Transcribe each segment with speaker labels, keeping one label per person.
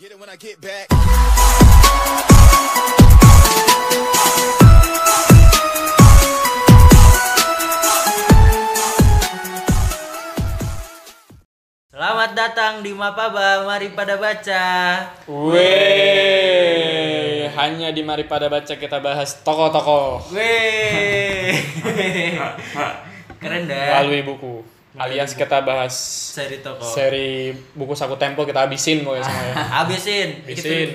Speaker 1: Get it when I get back.
Speaker 2: Selamat datang di Mapaba, mari pada baca.
Speaker 3: Weh, hanya di Mari Pada Baca kita bahas tokoh-tokoh
Speaker 2: Weh. Keren dah.
Speaker 3: melalui buku. Alias kita bahas
Speaker 2: Seri toko.
Speaker 3: seri buku saku tempo kita habisin pokoknya semuanya.
Speaker 2: Habisin.
Speaker 3: Habisin.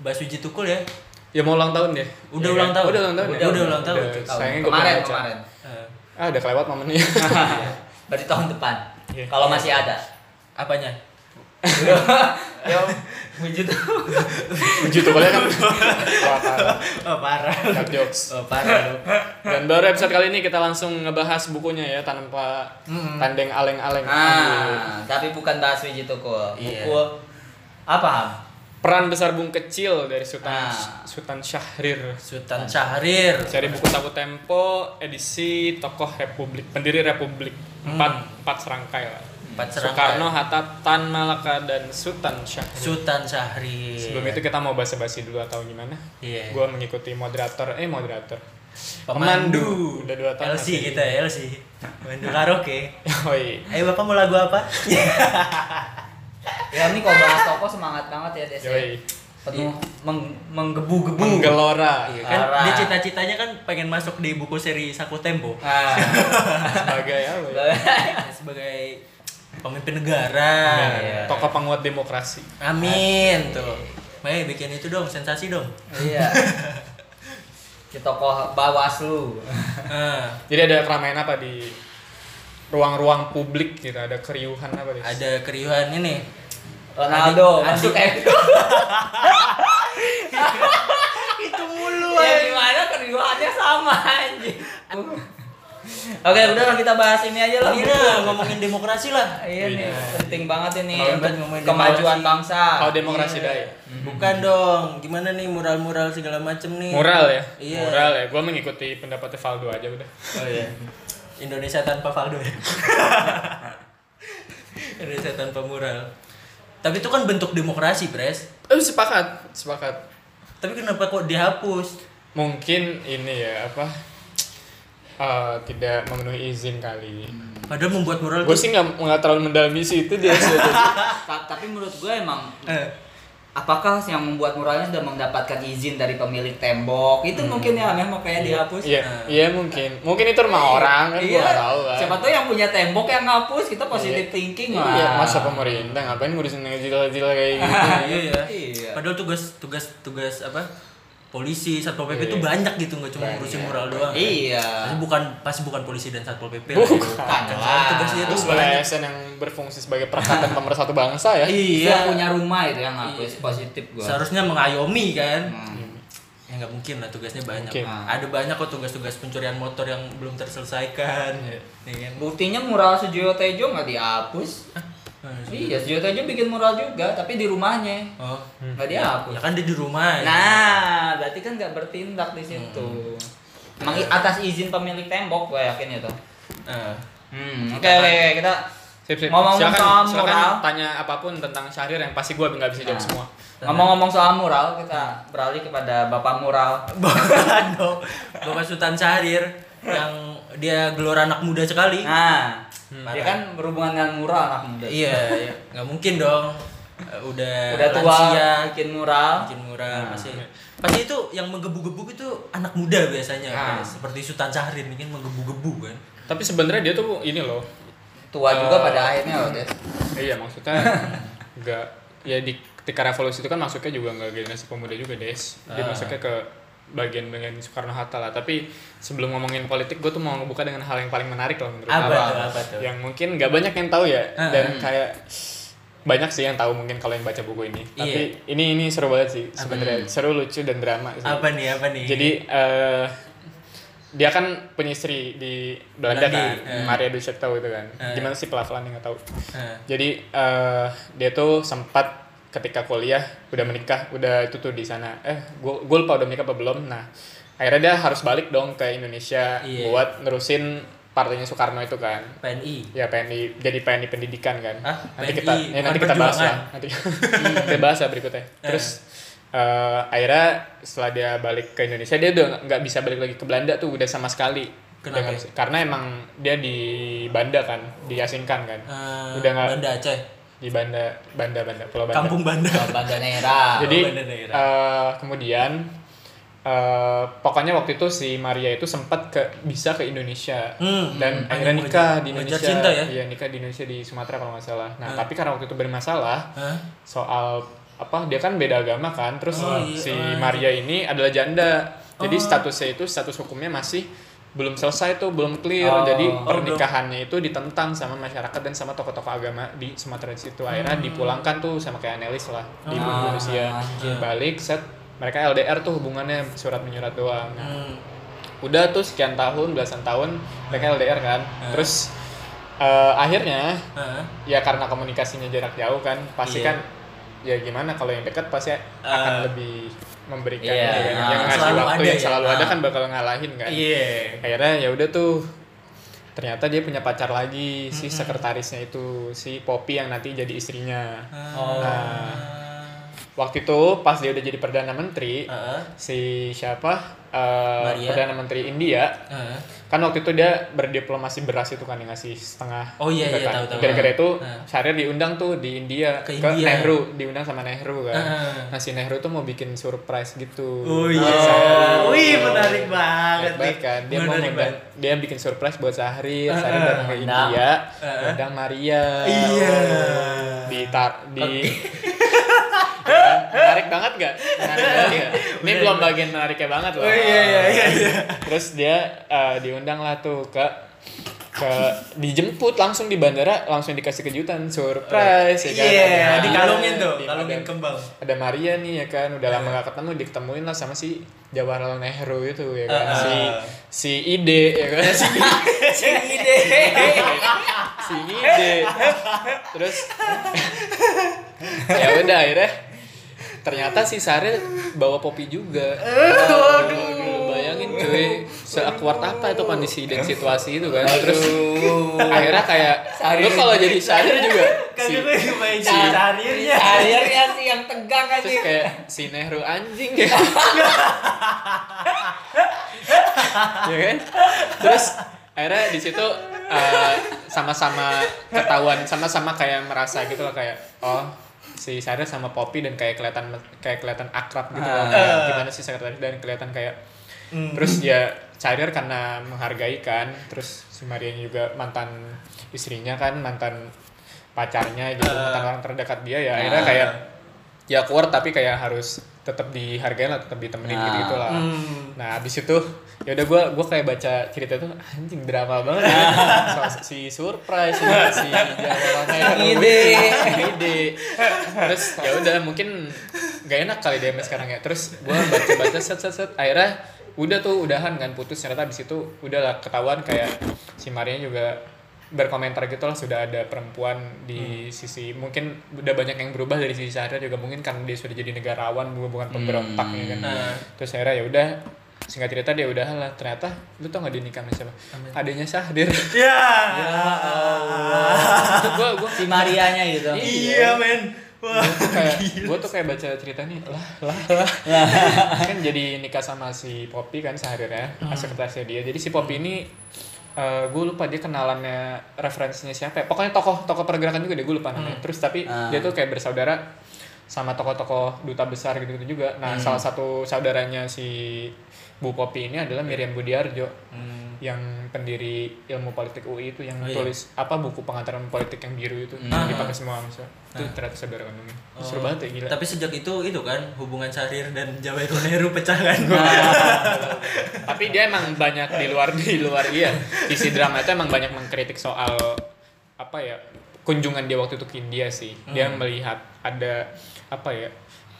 Speaker 2: Bahas uji tukul ya.
Speaker 3: Ya mau ulang tahun ya?
Speaker 2: Udah
Speaker 3: Iya
Speaker 2: ulang
Speaker 3: kan?
Speaker 2: tahun.
Speaker 3: Udah ulang tahun.
Speaker 2: Udah,
Speaker 3: ya?
Speaker 2: udah ulang tahun.
Speaker 3: Udah, Sayangnya
Speaker 4: kemarin kemarin
Speaker 3: Ah, udah kelewat momennya.
Speaker 4: berarti tahun depan
Speaker 3: Iya.
Speaker 4: kalau masih ada
Speaker 2: apanya?
Speaker 4: Ya wujud
Speaker 3: Uji tukulnya kan. Wah, parah.
Speaker 2: Oh, parah.
Speaker 3: Dark jokes.
Speaker 2: Oh, parah lu.
Speaker 3: Dan baru episode kali ini kita langsung ngebahas bukunya ya tanpa tandeng aleng-aleng.
Speaker 4: ah tapi bukan bahas wujud tukul
Speaker 2: Iya.
Speaker 4: buku apa?
Speaker 3: Peran besar Bung Kecil dari Sultan
Speaker 4: Ah.
Speaker 3: Sultan Syahrir.
Speaker 2: Sultan Syahrir.
Speaker 3: Seri buku saku tempo edisi tokoh Republik pendiri Republik empat empat serangkai lah.
Speaker 2: Empat serangkai.
Speaker 3: Soekarno, Hatta, Tan Malaka dan Sultan Syahrir.
Speaker 2: Sultan Syahrir.
Speaker 3: Sebelum itu kita mau basa-basi dulu atau gimana?
Speaker 2: Iya.
Speaker 3: Gua mengikuti moderator, eh moderator.
Speaker 2: Pemandu.
Speaker 3: Udah dua tahun.
Speaker 2: LC kita ya, LC. Pemandu karaoke.
Speaker 3: Oi.
Speaker 2: Ayo Bapak mau lagu apa?
Speaker 4: ya ini kalau bahas toko semangat banget ya Des ya.
Speaker 3: Yoi.
Speaker 4: penuh meng- menggebu-gebu
Speaker 3: Menggelora
Speaker 2: Iya kan
Speaker 4: Parah.
Speaker 2: dia cita-citanya kan pengen masuk di buku seri Saku Tempo
Speaker 4: ah.
Speaker 3: sebagai apa ya?
Speaker 2: sebagai pemimpin negara.
Speaker 4: Iya.
Speaker 3: Tokoh penguat demokrasi.
Speaker 2: Amin tuh. Mei bikin itu dong, sensasi dong.
Speaker 4: iya di tokoh Bawaslu
Speaker 3: Jadi ada keramaian apa di ruang-ruang publik gitu? Ada keriuhan apa di?
Speaker 2: ada keriuhan ini.
Speaker 4: Ronaldo masuk MU
Speaker 2: Itu mulu
Speaker 4: ya gimana keriuhannya sama anjing Oke, udah lah kita bahas ini aja lah.
Speaker 2: Iya, ngomongin demokrasi lah.
Speaker 4: Iya nih, penting banget ini untuk kemajuan
Speaker 2: demokrasi.
Speaker 4: bangsa.
Speaker 3: Kalau demokrasi
Speaker 2: Iya.
Speaker 3: daya.
Speaker 2: Bukan dong. Gimana nih mural-mural segala macem nih?
Speaker 3: Moral ya?
Speaker 2: Iya.
Speaker 3: Moral ya. Gua mengikuti pendapatnya Valdo aja udah.
Speaker 2: Oh iya. Indonesia tanpa Valdo ya. Indonesia tanpa mural. Tapi itu kan bentuk demokrasi, Pres.
Speaker 3: Eh sepakat, sepakat.
Speaker 2: Tapi kenapa kok dihapus?
Speaker 3: Mungkin ini ya apa? Eh, tidak memenuhi izin kali.
Speaker 2: Padahal membuat mural
Speaker 3: Gue sih nggak nggak terlalu mendalami sih itu dia sih.
Speaker 4: Ta- Tapi menurut gue emang
Speaker 2: Eh,
Speaker 4: apakah yang membuat muralnya sudah mendapatkan izin dari pemilik tembok? Itu mungkin ya memang kayak dihapus.
Speaker 3: Iya, iya mungkin. Mungkin itu rumah orang kan
Speaker 4: Iya.
Speaker 3: gua nggak tahu kan.
Speaker 4: Siapa tahu yang punya tembok yang ngapus, kita positive thinking lah.
Speaker 3: Iya, masa pemerintah ngapain ngurusin ngejil-ngejil kayak gitu.
Speaker 2: iya ya.
Speaker 4: Iya.
Speaker 2: Padahal tugas tugas tugas apa? Polisi, Satpol PP itu
Speaker 3: Iya.
Speaker 2: banyak gitu, nggak cuma ngurusin mural doang.
Speaker 4: Iya.
Speaker 2: Pasti bukan pasti bukan polisi dan Satpol PP.
Speaker 3: Bukan.
Speaker 2: Kan
Speaker 4: lah.
Speaker 2: tugasnya
Speaker 3: Itu. ASN yang berfungsi sebagai dan pemersatu bangsa ya.
Speaker 4: Dia
Speaker 2: Iya.
Speaker 4: punya rumah itu yang ngapus positif gue.
Speaker 2: Seharusnya mengayomi kan.
Speaker 4: Hmm.
Speaker 2: Ya nggak mungkin lah tugasnya banyak.
Speaker 3: Mungkin.
Speaker 2: Ada banyak kok tugas-tugas pencurian motor yang belum terselesaikan.
Speaker 3: Iya.
Speaker 2: Ya kan?
Speaker 4: Buktinya mural Sujiwo Tejo nggak dihapus. Iya, Sujiwo Tejo bikin mural juga, tapi di rumahnya
Speaker 2: Oh.
Speaker 4: nggak dihapus.
Speaker 2: Ya kan dia di rumah. ya.
Speaker 4: Nah, berarti kan nggak bertindak di situ. Emang i- atas izin pemilik tembok, gue yakin itu.
Speaker 2: Eh,
Speaker 4: Hmm, oke oke kita
Speaker 3: Sip, sip.
Speaker 4: Ngomong
Speaker 3: silakan,
Speaker 4: soal
Speaker 3: silakan
Speaker 4: moral.
Speaker 3: tanya apa pun tentang Syahrir yang pasti gue nggak bisa jawab
Speaker 4: Nah.
Speaker 3: semua.
Speaker 4: ngomong-ngomong soal mural, kita beralih kepada Bapak Mural.
Speaker 2: Bapak Sultan Syahrir yang dia gelora anak muda sekali.
Speaker 4: Nah,
Speaker 2: Hmm.
Speaker 4: dia kan berhubungan dengan mural anak muda.
Speaker 2: Iya, iya. nggak mungkin dong. Eh, Udah
Speaker 4: Udah tua
Speaker 2: lansia,
Speaker 4: bikin mural.
Speaker 2: bikin murah
Speaker 4: Nah.
Speaker 2: pasti. Pasti itu yang menggebu-gebu itu anak muda biasanya.
Speaker 4: Nah.
Speaker 2: Guys. Seperti Sultan Syahrir ini kan menggebu-gebu kan.
Speaker 3: Tapi sebenarnya dia tuh ini loh.
Speaker 4: Tua juga
Speaker 3: Eh,
Speaker 4: pada akhirnya loh, Des.
Speaker 3: Iya maksudnya nggak ya di ketika revolusi itu kan masuknya juga nggak generasi pemuda juga des. Dia
Speaker 2: Ah.
Speaker 3: masuknya ke bagian-bagian Soekarno Hatta lah. Tapi sebelum ngomongin politik, gue tuh mau ngebuka dengan hal yang paling menarik loh menurut
Speaker 2: Apa tuh?
Speaker 3: Yang mungkin nggak banyak yang tahu ya
Speaker 2: Ah,
Speaker 3: dan kayak banyak sih yang tahu mungkin kalau yang baca buku ini.
Speaker 2: Iya.
Speaker 3: Tapi ini ini seru banget sih sebenarnya. Seru, lucu dan drama sih.
Speaker 2: Apa nih? Apa nih?
Speaker 3: Jadi eh dia kan punya istri di Belanda
Speaker 2: Belandi,
Speaker 3: kan,
Speaker 2: eh.
Speaker 3: Maria Ducetto itu kan.
Speaker 2: Eh.
Speaker 3: Gimana sih pelafalannya nggak tahu.
Speaker 2: Eh,
Speaker 3: Jadi eh dia tuh sempat ketika kuliah udah menikah, udah itu tuh di sana. Eh, gue gue lupa udah menikah apa belum. Nah, akhirnya dia harus balik dong ke Indonesia
Speaker 2: Iya.
Speaker 3: buat nerusin partainya Soekarno itu kan
Speaker 2: PNI.
Speaker 3: ya PNI jadi PNI pendidikan kan
Speaker 2: Hah?
Speaker 3: nanti
Speaker 2: PNI,
Speaker 3: kita ya, nanti kita bahas lah nanti kita bahas lah berikutnya terus eh, akhirnya setelah dia balik ke Indonesia dia udah nggak bisa balik lagi ke Belanda tuh udah sama sekali
Speaker 2: Kenapa?
Speaker 3: nggak bisa. karena emang dia di Banda kan diasingkan kan
Speaker 2: Eh,
Speaker 3: Udah nggak-
Speaker 2: Banda Aceh.
Speaker 3: Di Banda Banda Banda Pulau Banda
Speaker 2: Kampung Banda.
Speaker 4: Oh, Banda Nera.
Speaker 3: jadi
Speaker 2: Banda
Speaker 3: eh, kemudian eh, pokoknya waktu itu si Maria itu sempat ke bisa ke Indonesia
Speaker 2: Hmm,
Speaker 3: dan
Speaker 2: hmm,
Speaker 3: akhirnya nikah di Indonesia
Speaker 2: cinta ya?
Speaker 3: iya nikah di Indonesia di Sumatera kalau nggak salah nah
Speaker 2: Hmm.
Speaker 3: tapi karena waktu itu bermasalah
Speaker 2: Hah?
Speaker 3: soal apa dia kan beda agama kan terus
Speaker 2: Oh, iya.
Speaker 3: si
Speaker 2: Oh,
Speaker 3: Maria ini adalah janda jadi
Speaker 2: Oh.
Speaker 3: statusnya itu status hukumnya masih belum selesai tuh belum clear
Speaker 4: Oh.
Speaker 3: jadi
Speaker 2: Oh,
Speaker 3: pernikahannya itu ditentang sama masyarakat dan sama tokoh-tokoh agama di Sumatera di situ akhirnya
Speaker 2: Hmm.
Speaker 3: dipulangkan tuh sama kayak Anelis lah di
Speaker 4: Ah,
Speaker 3: Indonesia
Speaker 4: anjir.
Speaker 3: balik set mereka LDR tuh hubungannya surat menyurat doang nah,
Speaker 2: Hmm.
Speaker 3: udah tuh sekian tahun belasan tahun mereka LDR kan
Speaker 2: Hmm.
Speaker 3: terus eh, akhirnya
Speaker 2: Hah?
Speaker 3: ya karena komunikasinya jarak jauh kan pasti
Speaker 2: Iya.
Speaker 3: kan ya gimana kalau yang dekat pasti akan lebih memberikan ya kan?
Speaker 4: nah,
Speaker 3: yang ngasih
Speaker 2: selalu
Speaker 3: waktu
Speaker 2: ada
Speaker 3: yang
Speaker 2: ya.
Speaker 3: selalu ada
Speaker 2: Ah.
Speaker 3: kan bakal ngalahin kan
Speaker 2: Iya.
Speaker 3: akhirnya ya udah tuh ternyata dia punya pacar lagi si sekretarisnya itu si Poppy yang nanti jadi istrinya
Speaker 4: Oh.
Speaker 3: Nah. Waktu itu pas dia udah jadi perdana menteri
Speaker 2: Heeh.
Speaker 3: si siapa
Speaker 2: Maria.
Speaker 3: perdana menteri India
Speaker 2: Heeh.
Speaker 3: kan waktu itu dia berdiplomasi beras itu kan yang ngasih setengah
Speaker 2: Oh iya, iya,
Speaker 3: kan.
Speaker 2: tahu, tahu.
Speaker 3: gara-gara itu
Speaker 2: Nah.
Speaker 3: Syahrir diundang tuh di India
Speaker 2: Ke
Speaker 3: ke,
Speaker 2: India.
Speaker 3: Nehru diundang sama Nehru kan
Speaker 2: Heeh.
Speaker 3: nah si Nehru tuh mau bikin surprise gitu
Speaker 2: Oh iya.
Speaker 3: Syahrir.
Speaker 2: Wih, menarik banget.
Speaker 3: Banget kan dia mau
Speaker 2: Menarik
Speaker 3: ngundang dia bikin surprise buat Syahrir Syahrir
Speaker 2: Heeh.
Speaker 3: datang ke
Speaker 4: Undang.
Speaker 3: India undang Maria
Speaker 2: Iya.
Speaker 3: di tar di menarik banget gak? Menarik banget gak? Ini belum bagian menariknya banget loh.
Speaker 2: Oh iya iya iya. iya.
Speaker 3: Terus dia eh, diundang lah tuh ke ke dijemput langsung di bandara langsung dikasih kejutan surprise ya kan
Speaker 2: Iya,
Speaker 3: Ada-
Speaker 2: dikalungin tuh,
Speaker 3: di-
Speaker 2: kalungin
Speaker 3: ada-
Speaker 2: kembang.
Speaker 3: ada Maria nih ya kan udah lama
Speaker 2: Iya.
Speaker 3: gak ketemu diketemuin lah sama si Jawaharlal Nehru itu ya kan
Speaker 2: Ah.
Speaker 3: si si Ide ya kan si
Speaker 2: Si ide.
Speaker 3: si Ide terus ya udah akhirnya ternyata si Sare bawa Poppy juga. Aduh, bayangin cuy. Seakuat apa itu kondisi dan situasi itu kan? Terus akhirnya kayak lu kalau jadi Sare juga si,
Speaker 2: gue kebayang si carirnya.
Speaker 4: Akhirnya sih yang tegang
Speaker 3: terus
Speaker 4: aja.
Speaker 3: kayak si Nehru anjing. Ya ya kan? Terus akhirnya di situ eh, sama-sama ketahuan sama-sama kayak merasa gitu loh kayak oh si Sarah sama Poppy dan kayak kelihatan kayak kelihatan akrab gitu loh. Kayak gimana sih sekretaris dan kelihatan kayak terus ya Syahrir karena menghargai kan terus si Maria juga mantan istrinya kan mantan pacarnya gitu mantan orang terdekat dia ya akhirnya
Speaker 4: Ah.
Speaker 3: kayak ya keluar tapi kayak harus tetap dihargain lah tetap ditemenin
Speaker 4: Nah.
Speaker 3: gitu gitu lah
Speaker 2: Hmm.
Speaker 3: nah abis itu ya udah gue gua kayak baca cerita tuh anjing drama banget ya. So- si surprise si si
Speaker 4: Ide.
Speaker 3: ide terus ya udah mungkin gak enak kali dia sampai sekarang ya terus gue baca baca set set set akhirnya udah tuh udahan kan putus ternyata abis itu udah lah ketahuan kayak si Maria juga berkomentar gitu lah sudah ada perempuan di sisi mungkin udah banyak yang berubah dari sisi Syahrir juga mungkin karena dia sudah jadi negarawan bukan bukan pemberontak ya kan
Speaker 2: Nah.
Speaker 3: terus akhirnya ya udah singkat cerita dia udah lah ternyata lu tau gak dia nikah sama siapa adanya Syahrir
Speaker 2: Ya.
Speaker 3: itu gua gua
Speaker 4: Si Marianya gitu.
Speaker 2: Iya, men. Wah.
Speaker 3: gue tuh kayak gue tuh kayak baca cerita nih lah lah lah kan jadi nikah sama si Poppy kan sehari ya
Speaker 2: Hmm.
Speaker 3: sekretarisnya dia jadi si Poppy ini gue lupa dia kenalannya referensinya siapa ya. Pokoknya tokoh tokoh pergerakan juga deh gue lupa namanya. Terus tapi
Speaker 4: Ah.
Speaker 3: dia tuh kayak bersaudara sama tokoh-tokoh duta besar gitu-gitu juga. Nah salah satu saudaranya si Bu Poppy ini adalah Miriam Budiarjo
Speaker 2: Hmm.
Speaker 3: yang pendiri ilmu politik UI itu yang
Speaker 2: Oh, iya.
Speaker 3: tulis apa buku pengantaran politik yang biru itu.
Speaker 4: Hmm.
Speaker 3: yang dipakai semua mahasiswa itu ternyata saudara kandungnya. Seru banget ya gila.
Speaker 2: Oh. Tapi sejak itu itu kan hubungan Syahrir dan Jawahir Nehru pecah kan.
Speaker 3: tapi dia emang banyak di luar di luar iya. Isi drama itu emang banyak mengkritik soal apa ya kunjungan dia waktu itu ke India sih. Dia melihat ada apa ya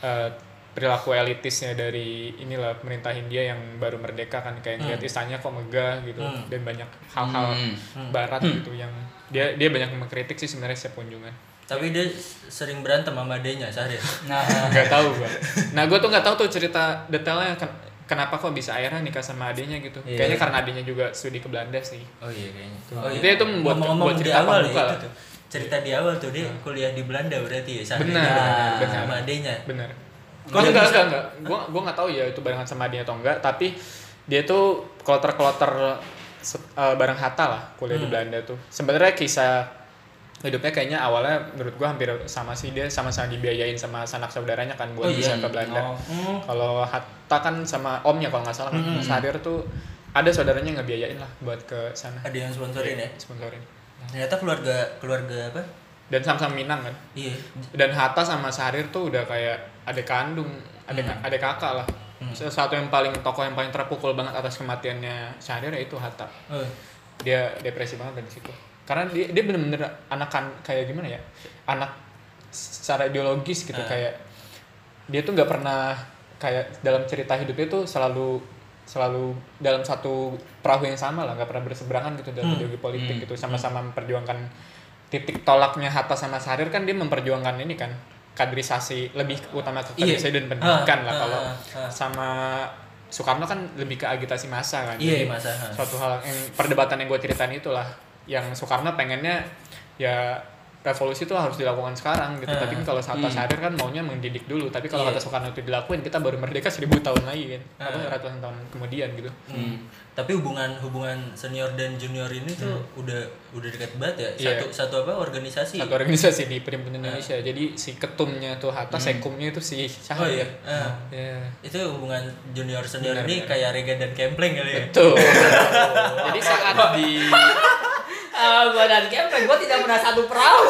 Speaker 3: eh, perilaku elitisnya dari inilah pemerintah India yang baru merdeka kan kayak ngeliat istanya kok megah gitu
Speaker 2: Hmm.
Speaker 3: dan banyak hal-hal
Speaker 4: Hmm.
Speaker 3: barat gitu yang dia dia banyak mengkritik sih sebenarnya setiap kunjungan
Speaker 2: Tapi dia sering berantem sama adenya Syahrir.
Speaker 4: Nah,
Speaker 3: nggak tahu gua nah gua tuh nggak tahu tuh cerita detailnya kan kenapa kok bisa akhirnya nikah sama adiknya gitu
Speaker 2: Iya.
Speaker 3: kayaknya karena adiknya juga studi ke Belanda sih
Speaker 2: Oh iya kayaknya. Oh, iya.
Speaker 3: Itu- itu membuat-
Speaker 2: Ngomong-ngomong
Speaker 3: buat
Speaker 2: di
Speaker 3: cerita
Speaker 2: awal ya,
Speaker 3: lah.
Speaker 2: itu tuh. Cerita di awal tuh dia kuliah di Belanda berarti ya. Sahri.
Speaker 3: Benar,
Speaker 2: Nah,
Speaker 3: benar.
Speaker 2: Sama adenya.
Speaker 3: bener
Speaker 2: Kok
Speaker 3: enggak, enggak, enggak. Gua gua nggak tahu ya itu barengan sama dia atau enggak, tapi dia tuh kloter-kloter eh, bareng Hatta lah kuliah di
Speaker 2: Hmm.
Speaker 3: Belanda tuh. Sebenarnya kisah hidupnya kayaknya awalnya menurut gua hampir sama sih dia sama-sama dibiayain sama sanak saudaranya kan buat
Speaker 2: Oh,
Speaker 3: bisa
Speaker 2: iya.
Speaker 3: ke Belanda.
Speaker 4: Oh.
Speaker 2: Hmm.
Speaker 3: Kalau Hatta kan sama omnya kalau nggak salah kan.
Speaker 2: Hmm.
Speaker 3: Sahrir tuh ada saudaranya yang ngebiayain lah buat ke sana.
Speaker 2: Ada yang sponsorin ya.
Speaker 3: Sponsorin.
Speaker 2: Ternyata keluarga keluarga apa?
Speaker 3: Dan sama-sama Minang kan.
Speaker 2: Iya.
Speaker 3: dan Hatta sama Sahrir tuh udah kayak adik kandung adik
Speaker 2: Hmm.
Speaker 3: adik kakak lah
Speaker 2: Hmm.
Speaker 3: satu yang paling tokoh yang paling terpukul banget atas kematiannya Sahrir yaitu Hatta
Speaker 2: Oh.
Speaker 3: dia depresi banget dari situ karena dia dia bener-bener anak kan kayak gimana ya anak secara ideologis gitu
Speaker 2: Ah.
Speaker 3: kayak dia tuh nggak pernah kayak dalam cerita hidupnya tuh selalu selalu dalam satu perahu yang sama lah nggak pernah berseberangan gitu dalam
Speaker 2: Hmm.
Speaker 3: ideologi politik
Speaker 4: Hmm.
Speaker 3: gitu sama-sama memperjuangkan titik tolaknya Hatta sama Sahrir kan dia memperjuangkan ini kan kaderisasi lebih utama ke
Speaker 2: Iya.
Speaker 3: kaderisasi dan pendidikan
Speaker 2: Ah,
Speaker 3: lah
Speaker 2: ah,
Speaker 3: kalau
Speaker 2: ah,
Speaker 3: sama Soekarno kan lebih ke agitasi massa kan
Speaker 2: Iya,
Speaker 3: Jadi
Speaker 2: masa.
Speaker 3: suatu hal yang perdebatan yang gue ceritain itulah yang Soekarno pengennya ya revolusi itu harus dilakukan sekarang gitu
Speaker 2: Ah.
Speaker 3: tapi kalau Hatta
Speaker 4: Hmm.
Speaker 3: Sahrir kan maunya mendidik dulu tapi kalau
Speaker 2: Iya.
Speaker 3: kata Soekarno itu dilakuin kita baru merdeka seribu tahun lagi kan
Speaker 2: Ah.
Speaker 3: apa ratusan tahun kemudian gitu
Speaker 2: Hmm. Tapi hubungan hubungan senior dan junior ini tuh udah udah dekat banget ya.
Speaker 3: Hmm. Iya.
Speaker 2: Satu satu apa organisasi?
Speaker 3: satu organisasi di Perhimpunan Indonesia jadi si ketumnya tuh Hatta sekumnya itu si
Speaker 2: Oh
Speaker 3: Sahrir
Speaker 2: iya. Ah.
Speaker 3: Ya.
Speaker 2: Itu hubungan junior senior
Speaker 3: Benar,
Speaker 2: ini
Speaker 3: benar.
Speaker 2: kayak Regan dan Kempleng kali ya.
Speaker 3: betul jadi saat di
Speaker 4: Ah, gua dan Kempen, gua tidak pernah satu perahu.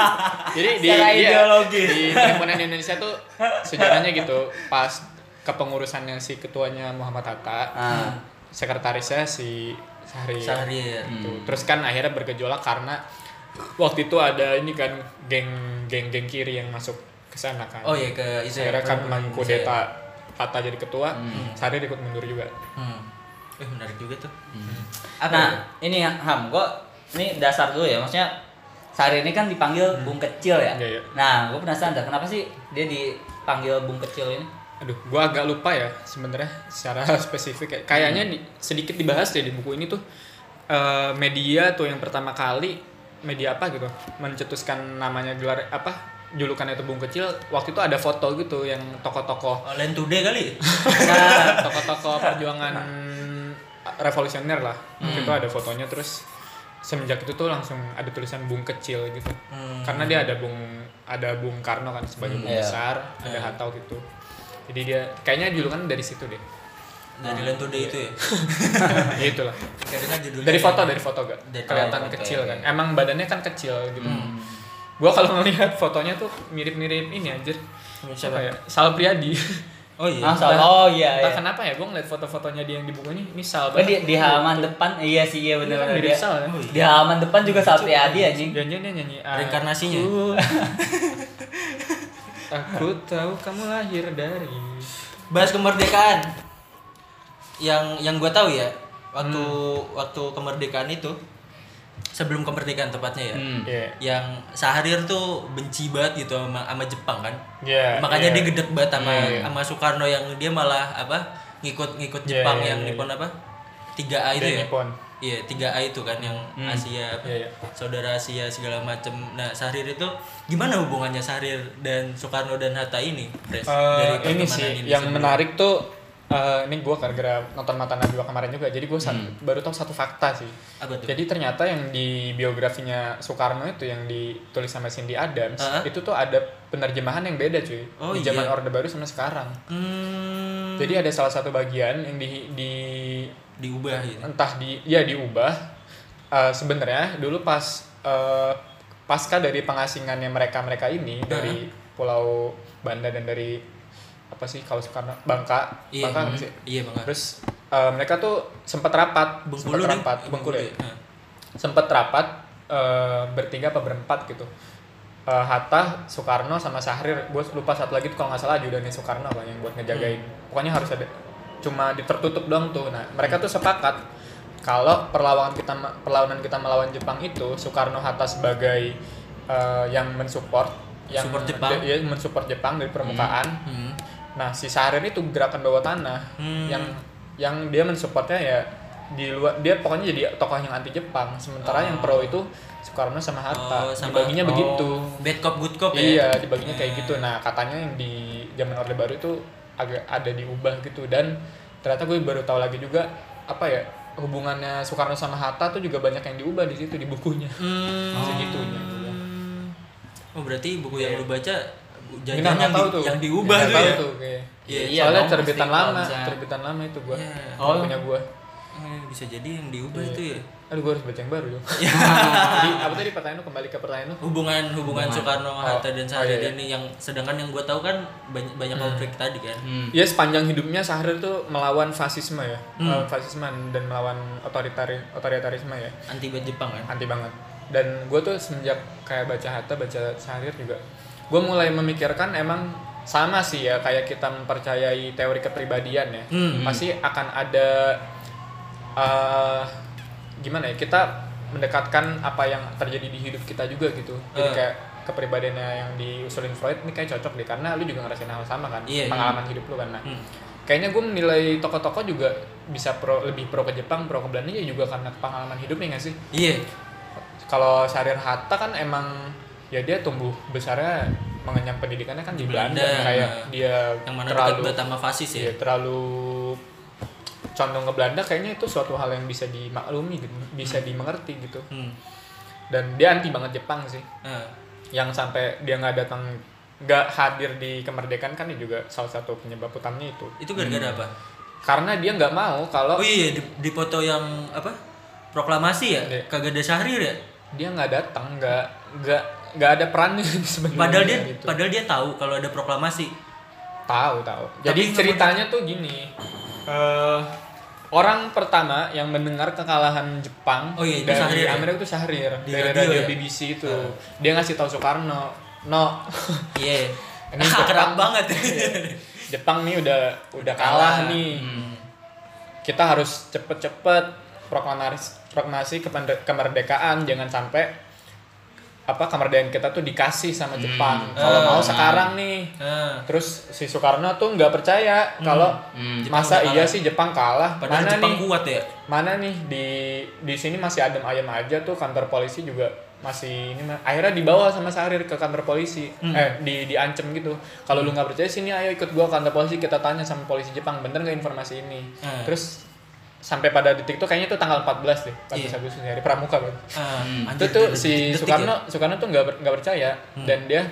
Speaker 3: Jadi di
Speaker 4: Secara
Speaker 3: iya,
Speaker 4: ideologis.
Speaker 3: di perhimpunan Indonesia tuh sejarahnya gitu pas kepengurusannya si ketuanya Muhammad Hatta,
Speaker 4: Ah.
Speaker 3: sekretarisnya si Sahri.
Speaker 2: Sahrir.
Speaker 3: Gitu. Terus kan akhirnya bergejolak karena waktu itu ada ini kan geng geng geng kiri yang masuk ke sana kan.
Speaker 2: Oh iya ke ya.
Speaker 3: Akhirnya kan mengkudeta Hatta jadi ketua,
Speaker 4: Hmm.
Speaker 3: Sahri ikut mundur juga.
Speaker 2: Hmm. Eh menarik juga tuh.
Speaker 4: Apa nah, ini Ham, gua ini dasar dulu ya, maksudnya Sari ini kan dipanggil Bung Kecil ya.
Speaker 3: Iya, iya.
Speaker 4: Nah, gua penasaran dah, kenapa sih dia dipanggil Bung Kecil ini?
Speaker 3: Aduh, gua agak lupa ya sebenarnya secara spesifik ya. Kayaknya di- sedikit dibahas deh di buku ini tuh eh, media tuh yang pertama kali media apa gitu mencetuskan namanya gelar apa julukan itu Bung Kecil waktu itu ada foto gitu yang tokoh-tokoh
Speaker 2: Oh, Land Today kali.
Speaker 3: nah, tokoh-tokoh perjuangan revolusioner lah waktu itu ada fotonya terus semenjak itu tuh langsung ada tulisan Bung Kecil gitu
Speaker 2: Hmm.
Speaker 3: karena dia ada Bung ada Bung Karno kan sebagai
Speaker 2: Hmm,
Speaker 3: Bung
Speaker 4: iya.
Speaker 3: besar ada
Speaker 2: Iya.
Speaker 3: Hatta gitu jadi dia kayaknya julukan dari situ deh
Speaker 2: Dari Land Today itu ya.
Speaker 3: ya itulah dari foto dari foto gak
Speaker 2: Dari-
Speaker 3: kelihatan
Speaker 4: oke.
Speaker 3: kecil kan emang badannya kan kecil gitu
Speaker 2: Hmm.
Speaker 3: gua kalau ngelihat fotonya tuh mirip-mirip ini anjir
Speaker 2: Siapa?
Speaker 3: kayak Sal Priadi
Speaker 2: Oh iya.
Speaker 4: Soal- oh iya
Speaker 3: entah
Speaker 4: iya.
Speaker 3: kenapa ya gua ngeliat foto-fotonya dia yang di buku ini ini Sal
Speaker 4: Oh, di, di halaman depan iya sih iya benar benar
Speaker 3: mirip
Speaker 4: dia.
Speaker 3: Sal
Speaker 2: Oh, iya.
Speaker 4: Di halaman depan juga Satri Adi anjing.
Speaker 3: Jangan dia nyanyi ah,
Speaker 2: Reinkarnasinya.
Speaker 3: Aku, aku tahu kamu lahir dari
Speaker 2: Bahas kemerdekaan. Yang yang gua tahu ya, waktu waktu kemerdekaan itu sebelum kemerdekaan tepatnya ya.
Speaker 4: Hmm.
Speaker 3: Iya.
Speaker 2: Yang Sahrir tuh benci banget gitu sama, sama Jepang kan.
Speaker 3: Iya,
Speaker 2: Makanya
Speaker 3: iya.
Speaker 2: dia gedek banget sama
Speaker 3: Iya, iya.
Speaker 2: sama Soekarno yang dia malah apa? ngikut ngikut
Speaker 3: Iya,
Speaker 2: Jepang
Speaker 3: iya,
Speaker 2: yang
Speaker 3: iya,
Speaker 2: Nippon apa? 3A itu
Speaker 3: Dia
Speaker 2: ya.
Speaker 3: Nippon.
Speaker 2: Iya, 3A itu kan yang
Speaker 4: Hmm.
Speaker 2: Asia apa?
Speaker 3: Iya, iya.
Speaker 2: Saudara Asia segala macem. Nah, Sahrir itu gimana hubungannya Sahrir dan Soekarno dan Hatta ini? Pres?
Speaker 3: Eh, ini sih yang
Speaker 2: sebelum-
Speaker 3: menarik tuh eh, ini gue gara-gara nonton Mata Najwa kemarin juga jadi gue
Speaker 4: Hmm.
Speaker 3: baru tahu satu fakta sih
Speaker 2: Apa tuh?
Speaker 3: jadi ternyata yang di biografinya Soekarno itu yang ditulis sama Cindy Adams
Speaker 2: Ah.
Speaker 3: itu tuh ada penerjemahan yang beda cuy
Speaker 2: Oh,
Speaker 3: di zaman
Speaker 2: iya.
Speaker 3: Orde Baru sama sekarang
Speaker 2: Hmm,
Speaker 3: jadi ada salah satu bagian yang di, di
Speaker 2: diubah gitu.
Speaker 3: entah di ya diubah Eh, sebenarnya dulu pas eh, pasca dari pengasingannya mereka mereka ini dari Pulau Banda dan dari apa sih kalau Soekarno Bangka
Speaker 2: Iya,
Speaker 3: Bangka
Speaker 2: hmm.
Speaker 3: sih
Speaker 2: Iya, Bang.
Speaker 3: terus eh, mereka tuh sempat rapat
Speaker 2: Bengkulu
Speaker 3: sempat rapat Bengkulu ya
Speaker 2: Nah.
Speaker 3: sempat rapat eh, bertiga apa berempat gitu Eh, Hatta, Soekarno sama Sahrir, gue lupa satu lagi tuh kalau nggak salah ajudannya Soekarno apa yang buat ngejagain. Pokoknya harus ada, cuma ditertutup doang tuh. Nah mereka tuh sepakat kalau perlawanan kita perlawanan kita melawan Jepang itu Soekarno Hatta sebagai eh, yang mensupport, yang
Speaker 2: Support Jepang.
Speaker 3: ya, mensupport Jepang dari permukaan.
Speaker 2: Hmm.
Speaker 3: Nah si Syahrir itu gerakan bawah tanah
Speaker 2: Hmm.
Speaker 3: yang yang dia mensupportnya ya di luar dia pokoknya jadi tokoh yang anti Jepang. Sementara yang pro itu Soekarno sama Hatta.
Speaker 2: Oh, sama-
Speaker 3: Dibaginya begitu.
Speaker 2: Bad cop good cop ya.
Speaker 3: Iya, dibaginya kayak gitu. Nah, katanya yang di zaman Orde Baru itu agak ada diubah gitu dan ternyata gue baru tahu lagi juga apa ya hubungannya Soekarno sama Hatta tuh juga banyak yang diubah di situ di bukunya.
Speaker 2: Hmm.
Speaker 3: Segitunya.
Speaker 2: Oh berarti buku yang lu baca
Speaker 3: Nggak
Speaker 2: yang,
Speaker 3: tahu
Speaker 2: di-
Speaker 3: tuh.
Speaker 2: yang diubah tuh
Speaker 3: tahu
Speaker 2: ya.
Speaker 3: tuh kayak.
Speaker 2: Iya,
Speaker 4: iya
Speaker 3: Soalnya terbitan lama, terbitan lama itu gua.
Speaker 2: Iya.
Speaker 3: Oh. punya gua.
Speaker 2: Eh, bisa jadi yang diubah
Speaker 3: Iya.
Speaker 2: itu ya.
Speaker 3: Aduh, gua harus baca yang baru dong.
Speaker 2: Ya.
Speaker 3: Jadi apa tadi pertanyaan lu kembali ke pertanyaan lu?
Speaker 2: hubungan hubungan Soekarno Hatta
Speaker 3: Oh,
Speaker 2: dan
Speaker 3: oh,
Speaker 2: Syahrir
Speaker 3: iya, iya.
Speaker 2: ini yang sedangkan yang gue tahu kan banyak banyak konflik tadi kan.
Speaker 4: Hmm.
Speaker 3: Ya sepanjang hidupnya Syahrir tuh melawan fasisme ya,
Speaker 2: Hmm.
Speaker 3: melawan fasisme dan melawan otoritari otoritarisme ya.
Speaker 2: Anti buat Jepang kan.
Speaker 3: anti banget dan gue tuh semenjak kayak baca Hatta baca Syahrir juga gue mulai memikirkan emang sama sih ya kayak kita mempercayai teori kepribadian ya
Speaker 2: Hmm.
Speaker 3: pasti akan ada eh gimana ya kita mendekatkan apa yang terjadi di hidup kita juga gitu jadi
Speaker 2: Eh.
Speaker 3: kayak kepribadiannya yang diusulin Freud ini kayak cocok deh karena lu juga ngerasain hal sama kan
Speaker 2: Iya, iya.
Speaker 3: pengalaman hidup lu kan nah
Speaker 2: Hmm.
Speaker 3: kayaknya gue menilai tokoh-tokoh juga bisa pro lebih pro ke Jepang pro ke Belanda ya juga karena pengalaman hidupnya nggak sih
Speaker 2: Iya.
Speaker 3: kalau Syahrir Hatta kan emang ya dia tumbuh besarnya mengenyam pendidikannya kan di,
Speaker 2: Di
Speaker 3: Belanda,
Speaker 2: Belanda.
Speaker 3: kayak dia
Speaker 2: Yang mana
Speaker 3: terlalu
Speaker 2: fasis ya.
Speaker 3: iya, terlalu condong ke Belanda kayaknya itu suatu hal yang bisa dimaklumi gitu bisa dimengerti gitu
Speaker 2: Hmm.
Speaker 3: dan dia anti banget Jepang sih
Speaker 2: Nah,
Speaker 3: yang sampai dia nggak datang nggak hadir di kemerdekaan kan juga salah satu penyebab utamanya itu
Speaker 2: itu gara-gara apa?
Speaker 3: karena dia nggak mau kalau
Speaker 2: Oh iya di, di foto yang apa? Proklamasi ya?
Speaker 3: Iya.
Speaker 2: Kagak ada Syahrir ya?
Speaker 3: dia nggak datang nggak nggak nggak ada perannya sebenarnya
Speaker 2: Padahal dia
Speaker 3: gitu.
Speaker 2: padahal dia tahu kalau ada proklamasi.
Speaker 3: Tahu tahu.
Speaker 2: Tapi
Speaker 3: Jadi
Speaker 2: nggak
Speaker 3: ceritanya tuh gini. eh orang pertama yang mendengar kekalahan Jepang
Speaker 2: Oh iya,
Speaker 3: dari
Speaker 2: Syahrir ya?
Speaker 3: Amerika itu Syahrir
Speaker 2: Di
Speaker 3: dari
Speaker 2: radio
Speaker 3: radio
Speaker 2: ya?
Speaker 3: BBC itu.
Speaker 2: Ah.
Speaker 3: Dia ngasih tahu Soekarno, "No,
Speaker 2: Iya.
Speaker 3: Ini
Speaker 2: Ah,
Speaker 3: Jepang.
Speaker 2: kerap banget.
Speaker 3: Jepang nih udah udah kalah
Speaker 2: Kalah.
Speaker 3: nih.
Speaker 4: Hmm.
Speaker 3: Kita harus cepet-cepet proklamasi proklamasi kemerdekaan jangan sampai apa kemerdekaan kita tuh dikasih sama Jepang. Kalau
Speaker 2: Ah.
Speaker 3: mau sekarang nih
Speaker 2: Nah,
Speaker 3: Terus si Soekarno tuh nggak percaya kalau
Speaker 4: Hmm.
Speaker 2: Jepang
Speaker 3: masa iya
Speaker 2: kalah.
Speaker 3: sih Jepang kalah.
Speaker 2: padahal
Speaker 3: mana
Speaker 2: Jepang
Speaker 3: nih?
Speaker 2: kuat ya.
Speaker 3: Mana nih di di sini masih adem ayam aja tuh kantor polisi juga masih ini mah. akhirnya dibawa sama Syahrir ke kantor polisi
Speaker 2: Hmm.
Speaker 3: eh di diancem gitu kalau lu nggak percaya sini ayo ikut gua ke kantor polisi kita tanya sama polisi Jepang bener nggak informasi ini
Speaker 2: Hmm.
Speaker 3: terus sampai pada detik itu kayaknya itu tanggal 14 deh 14
Speaker 2: Iya.
Speaker 3: Agustus hari pramuka kan
Speaker 2: anjir,
Speaker 3: itu tuh
Speaker 2: detik-
Speaker 3: si
Speaker 2: detik
Speaker 3: Soekarno
Speaker 2: ya?
Speaker 3: Soekarno tuh nggak ber- nggak percaya
Speaker 2: Hmm.
Speaker 3: dan dia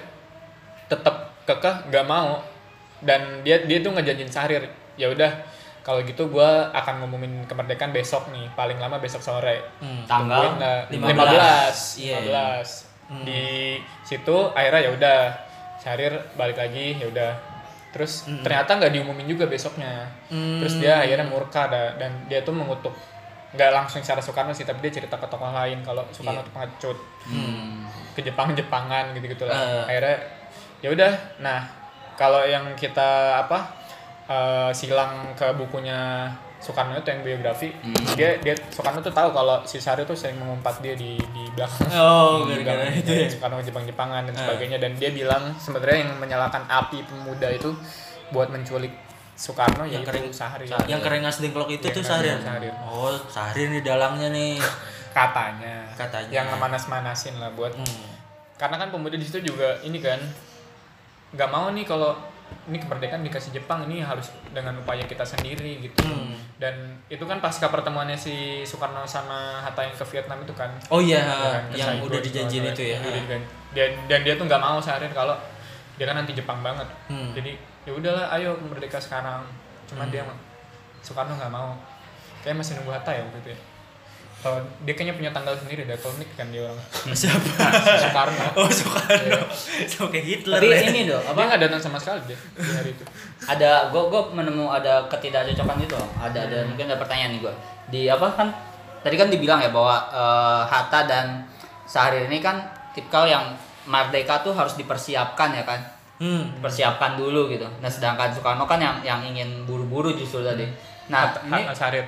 Speaker 3: tetap kekeh nggak mau dan dia dia tuh ngejanjin Syahrir ya udah kalau gitu gua akan ngumumin kemerdekaan besok nih paling lama besok sore
Speaker 2: Hmm.
Speaker 4: Tanggal
Speaker 3: Tungguin lah.
Speaker 2: 15.
Speaker 3: 15
Speaker 2: Iya.
Speaker 3: 15
Speaker 2: Hmm.
Speaker 3: di situ akhirnya ya udah Syahrir balik lagi ya udah terus
Speaker 2: Hmm.
Speaker 3: ternyata nggak diumumin juga besoknya
Speaker 2: Hmm.
Speaker 3: terus dia akhirnya murka dah, dan dia tuh mengutuk nggak langsung secara Soekarno sih tapi dia cerita ke tokoh lain kalau Soekarno
Speaker 2: Iya.
Speaker 3: tuh pengecut
Speaker 4: Hmm.
Speaker 3: ke Jepang Jepangan gitu gitu lah
Speaker 2: Eh.
Speaker 3: akhirnya ya udah nah kalau yang kita apa eh, silang ke bukunya Soekarno itu yang biografi
Speaker 4: Hmm.
Speaker 3: dia dia Soekarno tuh tahu kalau si Sari tuh sering mengumpat dia di di belakang
Speaker 2: Oh,
Speaker 3: di belakang
Speaker 2: itu ya.
Speaker 3: Soekarno Jepang Jepangan dan
Speaker 2: Eh.
Speaker 3: sebagainya dan dia bilang sebenarnya yang menyalakan api pemuda itu buat menculik Soekarno
Speaker 2: Yang
Speaker 3: yaitu
Speaker 2: kering
Speaker 3: Sahri
Speaker 2: Yang kering dengklok itu
Speaker 3: Yang
Speaker 2: tuh
Speaker 3: kering
Speaker 2: Syahrir.
Speaker 3: Syahrir.
Speaker 2: Oh, Syahrir nih dalangnya nih.
Speaker 3: katanya
Speaker 2: Katanya.
Speaker 3: yang manas-manasin lah buat
Speaker 2: Hmm.
Speaker 3: karena kan pemuda di situ juga ini kan nggak mau nih kalau ini kemerdekaan dikasih Jepang ini harus dengan upaya kita sendiri gitu
Speaker 2: Hmm.
Speaker 3: dan itu kan pasca pertemuannya si Soekarno sama Hatta yang ke Vietnam itu kan
Speaker 2: Oh iya,
Speaker 3: Ya kan,
Speaker 2: yang
Speaker 3: Saigon
Speaker 2: udah dijanjiin itu ya.
Speaker 3: Udah dijan- dan dan dia tuh nggak mau seharian kalau dia kan anti Jepang banget
Speaker 2: Hmm.
Speaker 3: jadi ya udahlah ayo merdeka sekarang cuman
Speaker 2: Hmm.
Speaker 3: dia Soekarno nggak mau kayak masih nunggu Hatta ya waktu itu ya kalau dia kayaknya punya tanggal sendiri dah kalau kan dia orang
Speaker 2: Siapa?
Speaker 3: Soekarno
Speaker 2: Oh, Soekarno.
Speaker 3: Iya.
Speaker 2: Sama kayak Hitler.
Speaker 4: Tapi
Speaker 2: ya.
Speaker 4: ini dong,
Speaker 3: dia
Speaker 4: apa
Speaker 3: nggak datang sama sekali deh di hari itu
Speaker 4: ada gue gue menemu ada ketidakcocokan itu loh. ada ada
Speaker 3: Hmm.
Speaker 4: mungkin ada pertanyaan nih gue di apa kan tadi kan dibilang ya bahwa eh, Hatta dan Syahrir ini kan tipikal yang merdeka tuh harus dipersiapkan ya kan
Speaker 2: Hmm.
Speaker 4: persiapkan dulu gitu nah sedangkan Soekarno kan yang yang ingin buru-buru justru tadi nah
Speaker 3: Hatta-
Speaker 4: ini
Speaker 3: Hatta Sarir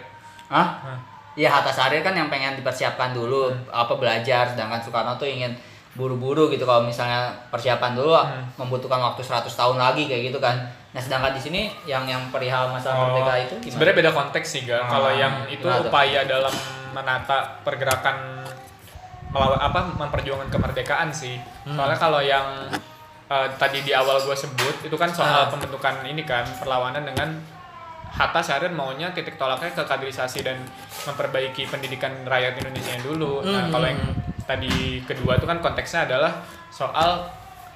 Speaker 4: ah
Speaker 3: Hah?
Speaker 4: Iya Hatta Syahrir kan yang pengen dipersiapkan dulu
Speaker 3: Hmm.
Speaker 4: apa belajar sedangkan Soekarno tuh ingin buru-buru gitu kalau misalnya persiapan dulu
Speaker 3: Hmm.
Speaker 4: membutuhkan waktu 100 tahun lagi kayak gitu kan. Nah, sedangkan di sini yang yang perihal masa
Speaker 3: Oh,
Speaker 4: merdeka itu gimana?
Speaker 3: sebenarnya beda konteks sih ga.
Speaker 4: Ah,
Speaker 3: kalau yang itu
Speaker 4: gimana
Speaker 3: upaya dalam menata pergerakan melawan apa memperjuangkan kemerdekaan sih
Speaker 2: Hmm.
Speaker 3: soalnya kalau yang eh, tadi di awal gue sebut itu kan soal
Speaker 2: Ah.
Speaker 3: pembentukan ini kan perlawanan dengan Hatta Syahrir maunya titik tolaknya ke kaderisasi dan memperbaiki pendidikan rakyat Indonesia yang dulu. Nah,
Speaker 2: Hmm.
Speaker 3: kalau yang tadi kedua itu kan konteksnya adalah soal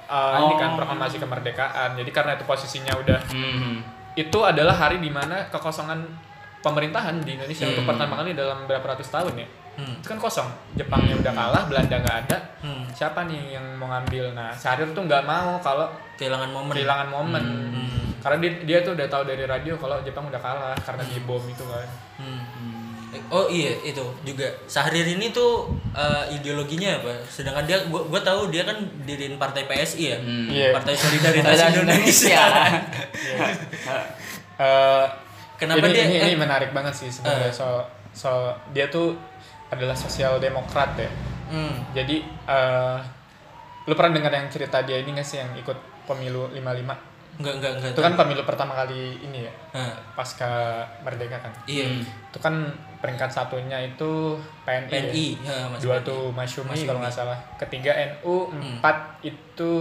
Speaker 3: uh, ini kan
Speaker 4: Oh.
Speaker 3: proklamasi kemerdekaan. Jadi karena itu posisinya udah
Speaker 4: Hmm.
Speaker 3: itu adalah hari di mana kekosongan pemerintahan di Indonesia
Speaker 4: Hmm.
Speaker 3: untuk pertama kali dalam berapa ratus tahun ya.
Speaker 2: Hmm.
Speaker 3: Itu kan kosong. Jepangnya udah kalah, Belanda nggak ada.
Speaker 2: Hmm.
Speaker 3: Siapa nih yang mau ngambil? Nah, Syahrir tuh nggak mau kalau
Speaker 2: Kehilangan momen.
Speaker 3: kehilangan momen.
Speaker 2: Hmm.
Speaker 3: Karena dia, dia tuh udah tahu dari radio kalau Jepang udah kalah karena dibom itu kan.
Speaker 2: Hmm. Eh, Oh iya itu juga Sahrir ini tuh eh, ideologinya apa? Sedangkan dia gua, gua tahu dia kan diriin partai PSI ya.
Speaker 4: Hmm.
Speaker 3: Iya.
Speaker 2: Partai Solidaritas
Speaker 4: Solidaritas
Speaker 2: Indonesia.
Speaker 3: Eh,
Speaker 2: Kenapa
Speaker 3: ini,
Speaker 2: dia-
Speaker 3: ini,
Speaker 2: eh,
Speaker 3: ini menarik banget sih sebenarnya
Speaker 2: eh.
Speaker 3: so so dia tuh adalah sosial demokrat ya.
Speaker 2: Hmm.
Speaker 3: Jadi eh lu pernah dengar yang cerita dia ini gak sih yang ikut pemilu 55?
Speaker 2: Enggak enggak enggak.
Speaker 3: Itu kan pemilu pertama kali ini ya,
Speaker 2: Hah,
Speaker 3: pasca merdeka kan.
Speaker 2: iya.
Speaker 4: Hmm.
Speaker 3: Itu kan peringkat satunya itu PNI. ya.
Speaker 2: PNI. Ya, Mas
Speaker 3: Dua
Speaker 2: PNI.
Speaker 3: tuh Masyumi
Speaker 2: Masyumi.
Speaker 3: kalau nggak salah. Ketiga NU,
Speaker 2: Hmm.
Speaker 3: empat itu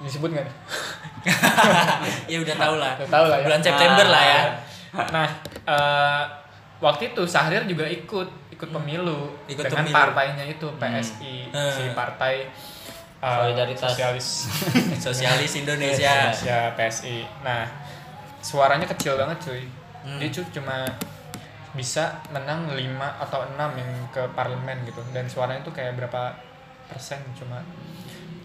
Speaker 3: disebut nggak? nih?
Speaker 2: ya udah tahu lah.
Speaker 3: Udah tahu lah ya.
Speaker 2: Bulan September lah ya.
Speaker 3: Nah, eh, waktu itu Sahrir juga ikut ikut pemilu
Speaker 2: Ikut
Speaker 3: dengan
Speaker 2: pemilu.
Speaker 3: partainya itu PSI,
Speaker 2: Hmm.
Speaker 3: si partai eh,
Speaker 4: Solidaritas.
Speaker 3: Sosialis
Speaker 2: Sosialis Indonesia.
Speaker 3: Indonesia PSI. Nah, suaranya kecil banget cuy.
Speaker 2: Hmm.
Speaker 3: Dia cu- cuma bisa menang 5 atau 6 yang ke parlemen gitu dan suaranya tuh kayak berapa persen cuma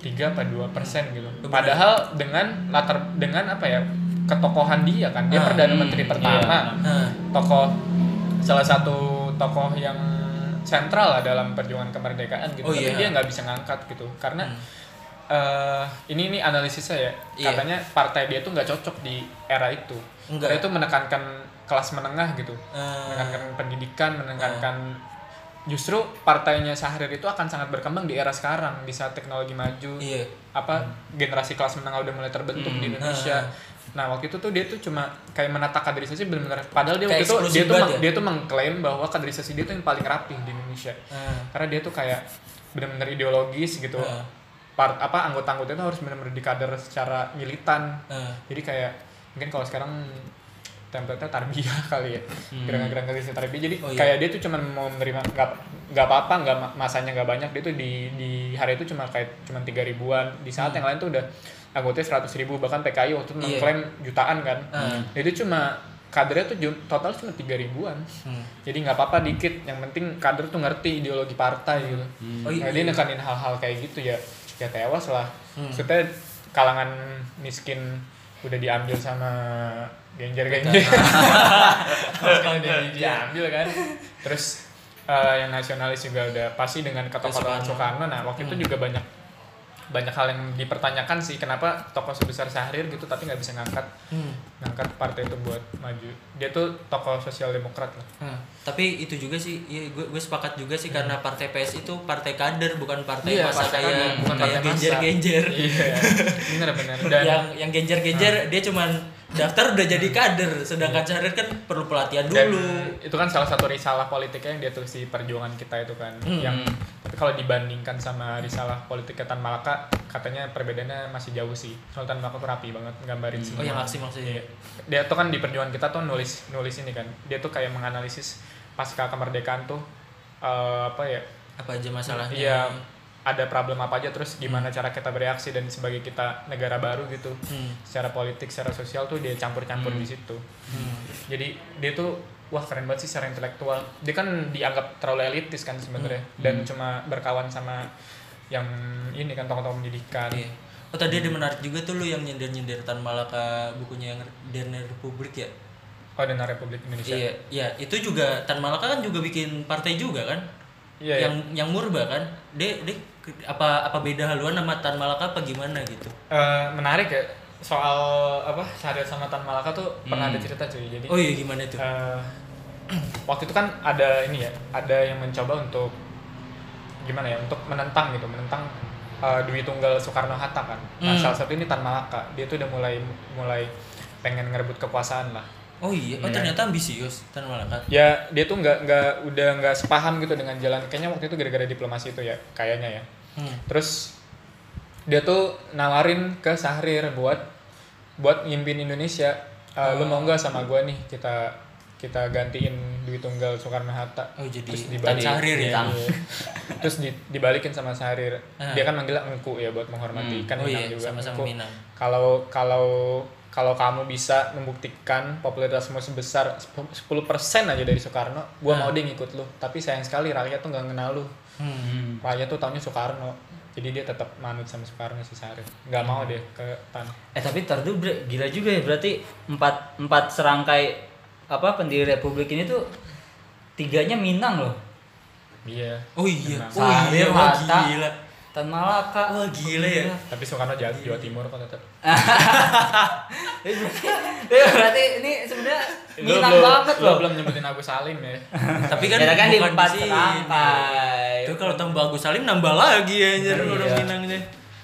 Speaker 3: 3 apa 2 persen gitu.
Speaker 2: Bener.
Speaker 3: Padahal dengan latar dengan apa ya ketokohan dia kan dia
Speaker 2: Ah,
Speaker 3: perdana
Speaker 4: hmm,
Speaker 3: menteri
Speaker 4: iya.
Speaker 3: pertama
Speaker 2: Nah,
Speaker 3: tokoh salah satu tokoh yang sentral lah dalam perjuangan kemerdekaan gitu
Speaker 2: Oh,
Speaker 3: tapi
Speaker 2: iya.
Speaker 3: dia nggak bisa ngangkat gitu karena
Speaker 2: Hmm.
Speaker 3: eh ini ini analisisnya ya
Speaker 2: Iya.
Speaker 3: katanya partai dia tuh nggak cocok di era itu
Speaker 2: Enggak.
Speaker 3: karena itu menekankan kelas menengah gitu
Speaker 2: eh,
Speaker 3: menekankan pendidikan menekankan justru partainya Sahrir itu akan sangat berkembang di era sekarang di saat teknologi maju
Speaker 2: iya.
Speaker 3: apa generasi kelas menengah udah mulai terbentuk
Speaker 4: Hmm.
Speaker 3: di Indonesia.
Speaker 2: Ah.
Speaker 3: Nah waktu itu tuh dia tuh cuma kayak menata kaderisasi benar-benar padahal dia
Speaker 2: Kayak
Speaker 3: waktu itu dia tuh
Speaker 2: ya?
Speaker 3: dia tuh mengklaim bahwa kaderisasi dia tuh yang paling rapih di Indonesia
Speaker 2: Eh,
Speaker 3: karena dia tuh kayak benar-benar ideologis gitu.
Speaker 2: Ah.
Speaker 3: Part apa anggota-anggota itu harus benar-benar dikader secara militan.
Speaker 2: eh.
Speaker 3: Jadi kayak mungkin kalau sekarang template-nya tarbiyah kali ya gerakan-gerakan kaderisasi tarbiyah jadi
Speaker 2: Oh, iya.
Speaker 3: kayak dia tuh cuma mau menerima nggak nggak apa-apa nggak ma- masanya nggak banyak dia tuh di di hari itu cuma kayak cuma tiga ribuan di saat yang lain tuh udah anggotanya seratus ribu bahkan PKI waktu itu
Speaker 2: Hmm. Iya.
Speaker 3: mengklaim jutaan kan
Speaker 2: Hmm.
Speaker 3: itu cuma kadernya tuh total cuma tiga ribuan
Speaker 2: Hmm.
Speaker 3: jadi nggak apa-apa dikit yang penting kader tuh ngerti ideologi partai gitu
Speaker 2: Oh iya.
Speaker 3: nah, dia nekanin hal-hal kayak gitu ya ya tewas lah
Speaker 2: Hmm.
Speaker 3: maksudnya kalangan miskin udah diambil sama genjer-genjer Kalau dia diambil kan terus eh, yang nasionalis juga udah pasti dengan ketokohan
Speaker 2: Soekarno.
Speaker 3: Soekarno nah waktu itu juga banyak banyak hal yang dipertanyakan sih kenapa tokoh sebesar Syahrir gitu tapi nggak bisa ngangkat
Speaker 2: Hmm.
Speaker 3: ngangkat partai itu buat maju dia tuh tokoh sosial demokrat lah
Speaker 2: Hmm. Tapi itu juga sih, ya gue gue sepakat juga sih karena partai PS itu partai kader bukan partai
Speaker 3: Iya,
Speaker 2: masa
Speaker 3: partai
Speaker 2: kayak
Speaker 3: kader, bukan
Speaker 2: kayak
Speaker 3: partai massa.
Speaker 2: genjer-genjer.
Speaker 3: iya benar benar dan
Speaker 2: yang yang genjer-genjer dia cuman daftar udah jadi kader, sedangkan Syahrir kan perlu pelatihan
Speaker 3: dan
Speaker 2: dulu.
Speaker 3: itu kan salah satu risalah politiknya yang dia tulis di perjuangan kita itu kan.
Speaker 2: Hmm.
Speaker 3: yang tapi kalau dibandingkan sama risalah politiknya Tan Malaka katanya perbedaannya masih jauh sih. Soal Tan Malaka tuh rapi banget gambarin semua.
Speaker 2: Oh yang aksi maksudnya.
Speaker 3: dia tuh kan di perjuangan kita tuh nulis nulis ini kan. Dia tuh kayak menganalisis pasca kemerdekaan tuh eh, apa ya?
Speaker 2: Apa aja masalahnya?
Speaker 3: iya ada problem apa aja terus gimana cara kita bereaksi dan sebagai kita negara baru gitu
Speaker 2: Hmm.
Speaker 3: secara politik secara sosial tuh dia campur-campur di situ
Speaker 2: Hmm.
Speaker 3: jadi dia tuh wah keren banget sih secara intelektual dia kan dianggap terlalu elitis kan sebenarnya dan cuma berkawan sama yang ini kan tokoh-tokoh pendidikan
Speaker 2: Iya. Oh tadi ada menarik juga tuh lu yang nyindir-nyindir Tan Malaka bukunya yang DNA Republik ya.
Speaker 3: oh dan Republik Indonesia
Speaker 2: Iya, iya itu juga Tan Malaka kan juga bikin partai juga kan?
Speaker 3: Iya, iya.
Speaker 2: yang yang murba kan? Dia ke- apa apa beda haluan sama Tan Malaka apa gimana gitu?
Speaker 3: Eh, menarik ya soal apa Syahrir sama Tan Malaka tuh pernah
Speaker 4: Hmm.
Speaker 3: ada cerita cuy jadi
Speaker 2: Oh iya gimana itu?
Speaker 3: eh, waktu itu kan ada ini ya ada yang mencoba untuk gimana ya untuk menentang gitu menentang uh, Dwi Tunggal Soekarno Hatta kan. Nah,
Speaker 2: Hmm.
Speaker 3: salah satu ini Tan Malaka. Dia tuh udah mulai mulai pengen ngerebut kekuasaan lah.
Speaker 2: Oh iya, oh
Speaker 3: Iya.
Speaker 2: ternyata ambisius Tan Malaka.
Speaker 3: Ya, dia tuh nggak nggak udah nggak sepaham gitu dengan jalan. Kayaknya waktu itu gara-gara diplomasi itu ya, kayaknya ya.
Speaker 2: Hmm.
Speaker 3: Terus dia tuh nawarin ke Sahrir buat buat ngimpin Indonesia. Uh, Lu mau nggak sama gua nih kita kita gantiin Dwi Tunggal Soekarno Hatta.
Speaker 2: Oh jadi
Speaker 3: Terus
Speaker 2: Tan
Speaker 3: dibalik.
Speaker 2: Sahrir ya.
Speaker 4: Ditang-
Speaker 3: Iya. Terus di- dibalikin sama Sahrir.
Speaker 2: Ah.
Speaker 3: Dia kan manggilnya engku ya buat menghormati. Kan
Speaker 2: Oh
Speaker 3: Minang
Speaker 2: iya,
Speaker 3: juga.
Speaker 2: sama-sama. Minang.
Speaker 3: Kalau kalau kalau kamu bisa membuktikan popularitasmu sebesar 10% aja dari Soekarno, gua
Speaker 2: Ah.
Speaker 3: mau deh ngikut lu. Tapi sayang sekali rakyat tuh nggak kenal lu.
Speaker 2: Hmm.
Speaker 4: Hmm.
Speaker 3: Rakyat tuh taunya Soekarno. Jadi dia tetap manut sama Soekarno si Sahrir. Nggak mau deh ke Tan.
Speaker 4: Eh tapi ntar dulu gila juga ya berarti empat empat serangkai apa pendiri republik ini tuh tiganya Minang loh.
Speaker 3: Iya.
Speaker 2: Oh iya.
Speaker 3: Minang.
Speaker 2: Oh iya, wah gila.
Speaker 4: Tan Malaka.
Speaker 2: Wah, gila ya.
Speaker 3: Tapi Soekarno Jawa, Jawa Timur kok tetap.
Speaker 4: Jadi berarti, ya berarti ini sebenarnya Minang
Speaker 3: belum-
Speaker 4: banget loh.
Speaker 3: belum nyebutin Agus Salim ya.
Speaker 2: Tapi kan
Speaker 4: Ya kan di
Speaker 2: bukan
Speaker 4: empat
Speaker 2: sini.
Speaker 4: serangkai.
Speaker 2: Itu kalau tambah Agus Salim nambah lagi anjir
Speaker 4: Iya.
Speaker 2: orang Minangnya.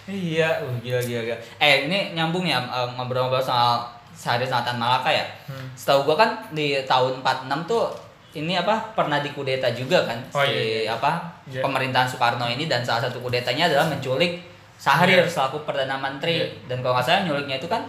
Speaker 4: Iya, uh, gila gila gila. Eh ini nyambung ya ngobrol-ngobrol soal Sahrir sama Tan Malaka ya.
Speaker 3: Hmm.
Speaker 4: Setahu gua kan di tahun 46 tuh ini apa pernah dikudeta juga kan
Speaker 3: Oh,
Speaker 4: si
Speaker 3: iya,
Speaker 4: apa
Speaker 3: Iya.
Speaker 4: pemerintahan Soekarno ini dan salah satu kudetanya adalah menculik Sahrir
Speaker 3: Iya.
Speaker 4: selaku perdana menteri
Speaker 3: Iya.
Speaker 4: dan kalau nggak salah nyuliknya itu kan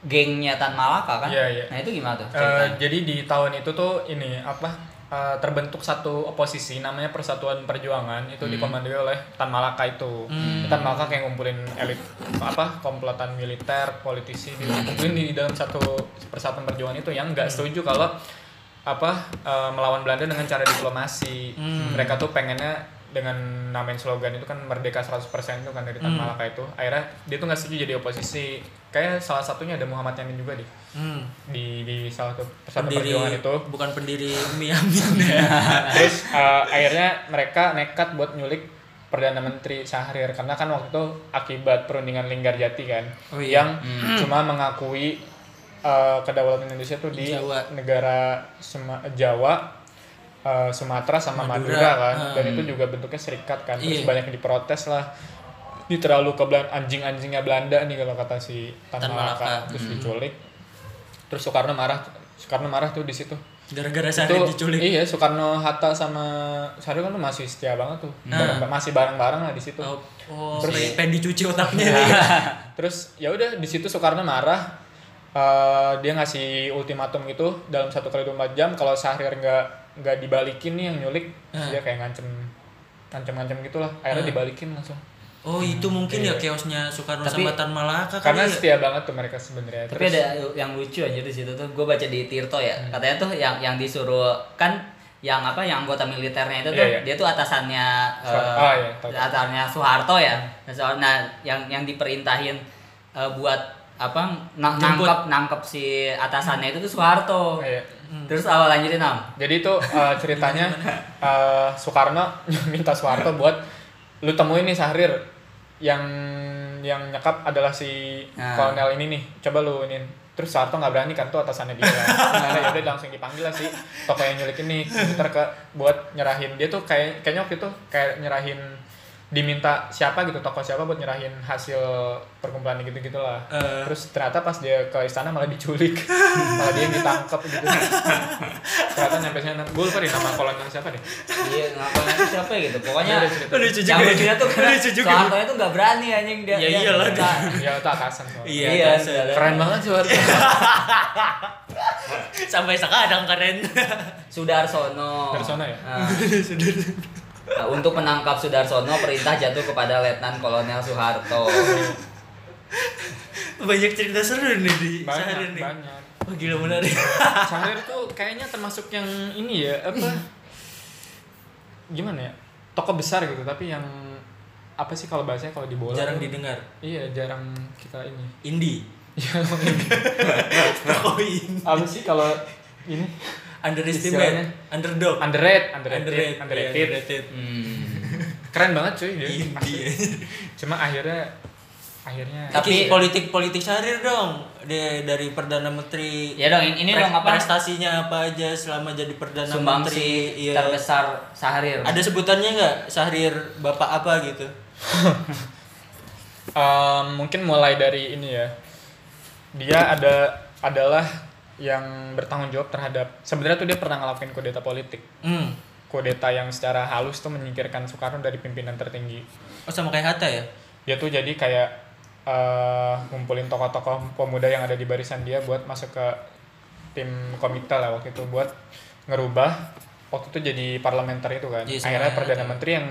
Speaker 4: gengnya Tan Malaka kan.
Speaker 3: Iya, iya.
Speaker 4: Nah itu gimana tuh? Ceritanya?
Speaker 3: jadi di tahun itu tuh ini apa eh, terbentuk satu oposisi namanya Persatuan Perjuangan itu
Speaker 4: Hmm.
Speaker 3: dikomandoi oleh Tan Malaka itu.
Speaker 2: Hmm.
Speaker 3: Tan Malaka kayak ngumpulin elit apa komplotan militer, politisi dikumpulin di dalam satu Persatuan Perjuangan itu yang nggak setuju kalau apa eh, melawan Belanda dengan cara diplomasi.
Speaker 2: Hmm.
Speaker 3: Mereka tuh pengennya dengan namain slogan itu kan merdeka 100% itu kan dari Tan
Speaker 2: Hmm.
Speaker 3: Malaka itu. Akhirnya dia tuh nggak setuju jadi oposisi. Kayak salah satunya ada Muhammad Yamin juga di
Speaker 2: Hmm.
Speaker 3: di di salah satu
Speaker 2: Pendiri
Speaker 3: perjuangan itu
Speaker 2: bukan pendiri ya.
Speaker 3: terus eh, akhirnya mereka nekat buat nyulik perdana menteri Syahrir karena kan waktu itu akibat perundingan Linggarjati kan
Speaker 2: Oh iya.
Speaker 3: yang cuma mengakui eh, kedaulatan Indonesia tuh di
Speaker 2: Jawa.
Speaker 3: negara Sema- Jawa eh, Sumatera sama
Speaker 2: Madura.
Speaker 3: Madura, kan
Speaker 2: Ah.
Speaker 3: dan itu juga bentuknya serikat kan terus
Speaker 2: Iya.
Speaker 3: banyak yang diprotes lah ini terlalu ke anjing-anjingnya Belanda nih kalau kata si Tan Malaka terus diculik terus Soekarno marah Soekarno marah tuh di situ
Speaker 2: Gara-gara
Speaker 3: itu
Speaker 2: Sahrir diculik.
Speaker 3: iya Soekarno Hatta sama Sahrir kan masih setia banget tuh
Speaker 2: Nah.
Speaker 3: Bareng- masih bareng-bareng lah di situ
Speaker 2: Oh, oh
Speaker 3: Terus-
Speaker 2: pengen- dicuci otaknya
Speaker 3: terus ya udah di situ Soekarno marah eh, dia ngasih ultimatum gitu dalam satu kali 24 jam kalau Sahrir nggak nggak dibalikin nih yang nyulik
Speaker 2: Ah.
Speaker 3: dia kayak ngancem ngancem-ngancem gitulah akhirnya
Speaker 2: Ah.
Speaker 3: dibalikin langsung
Speaker 2: Oh, itu mungkin ya
Speaker 3: Iya.
Speaker 2: chaosnya Soekarno
Speaker 4: Tapi-
Speaker 2: sama Tan Malaka
Speaker 3: karena
Speaker 2: kali ya.
Speaker 3: setia banget tuh mereka sebenarnya
Speaker 4: Tapi
Speaker 3: Terus-
Speaker 4: ada yang lucu aja di situ tuh. Gue baca di Tirto ya.
Speaker 3: Hmm.
Speaker 4: Katanya tuh yang yang disuruh kan yang apa yang anggota militernya itu tuh
Speaker 3: Iya, iya.
Speaker 4: dia tuh atasannya eh,
Speaker 3: Soeharto. Ah, iya, tahu.
Speaker 4: atasannya Soeharto ya. Nah, Nah, yang yang diperintahin eh, buat apa na- nangkep nangkep si atasannya itu tuh Soeharto.
Speaker 3: Iya.
Speaker 4: Terus awal lanjutin Am.
Speaker 3: Jadi itu uh, ceritanya uh, Soekarno minta Soeharto buat lu temuin nih Sahrir yang yang nyekap adalah si
Speaker 4: Nah.
Speaker 3: kolonel ini nih. Coba lu ini. Terus Soeharto nggak berani kan tuh atasannya dia. Nah, ya udah langsung dipanggil lah si tokoh yang nyulik ini ntar ke buat nyerahin dia tuh kayak kayaknya waktu itu kayak nyerahin diminta siapa gitu tokoh siapa buat nyerahin hasil perkumpulan gitu gitulah
Speaker 2: Eh.
Speaker 3: terus ternyata pas dia ke istana malah diculik malah dia yang ditangkap gitu ternyata nyampe sana gue lupa deh nama kolonel siapa deh
Speaker 4: Iya, ngapain itu siapa ya gitu. Pokoknya.
Speaker 2: Lucu juga
Speaker 4: yang
Speaker 2: ya.
Speaker 4: lucunya tuh karena
Speaker 2: Lucu juga.
Speaker 4: Soeharto itu nggak berani anjing dia.
Speaker 2: Ya
Speaker 4: dia-
Speaker 2: iyalah,
Speaker 4: dia-
Speaker 3: ya itu atasan soalnya.
Speaker 2: Iya,
Speaker 4: Iya, iya.
Speaker 3: keren banget sih
Speaker 2: Sampai sekarang keren.
Speaker 4: Sudarsono.
Speaker 3: Sudarsono ya?
Speaker 4: Nah. Nah, untuk menangkap Sudarsono, perintah jatuh kepada Letnan Kolonel Soeharto.
Speaker 2: Banyak cerita seru nih di
Speaker 3: banyak
Speaker 2: nih.
Speaker 3: banyak
Speaker 2: Wah, gila menarik.
Speaker 3: Sahrir tuh kayaknya termasuk yang ini ya apa gimana ya tokoh besar gitu tapi yang apa sih kalau bahasanya kalau di bola
Speaker 2: Jarang
Speaker 3: tuh-
Speaker 2: didengar.
Speaker 3: iya jarang kita ini
Speaker 2: Indie.
Speaker 3: ya emang ini.
Speaker 2: Oh, indie.
Speaker 3: apa sih kalau ini
Speaker 2: Underestimate. Underdog.
Speaker 3: underrated underrated
Speaker 2: Underrated.
Speaker 3: underrated,
Speaker 2: Iya, underrated.
Speaker 4: Hmm.
Speaker 3: keren banget cuy dia
Speaker 2: Indie.
Speaker 3: cuma akhirnya akhirnya
Speaker 4: Tapi-
Speaker 2: politik politik Sahrir dong. Dia dari perdana menteri.
Speaker 4: Ya dong, ini dong apa?
Speaker 2: prestasinya apa aja selama jadi perdana
Speaker 4: Sumbangsi
Speaker 2: menteri. Iya.
Speaker 4: terbesar Sahrir.
Speaker 2: Ada sebutannya nggak Sahrir bapak apa gitu?
Speaker 3: Em, mungkin mulai dari ini ya. Dia ada adalah yang bertanggung jawab terhadap sebenarnya tuh dia pernah ngelakuin kudeta politik.
Speaker 2: Hmm.
Speaker 3: Kudeta yang secara halus tuh menyingkirkan Soekarno dari pimpinan tertinggi.
Speaker 2: Oh sama kayak Hatta ya?
Speaker 3: Dia tuh jadi kayak eh, ngumpulin tokoh-tokoh pemuda yang ada di barisan dia buat masuk ke tim komite lah waktu itu buat ngerubah waktu itu jadi parlementer itu kan.
Speaker 2: Iya, sama
Speaker 3: Akhirnya perdana
Speaker 2: Hatta.
Speaker 3: menteri yang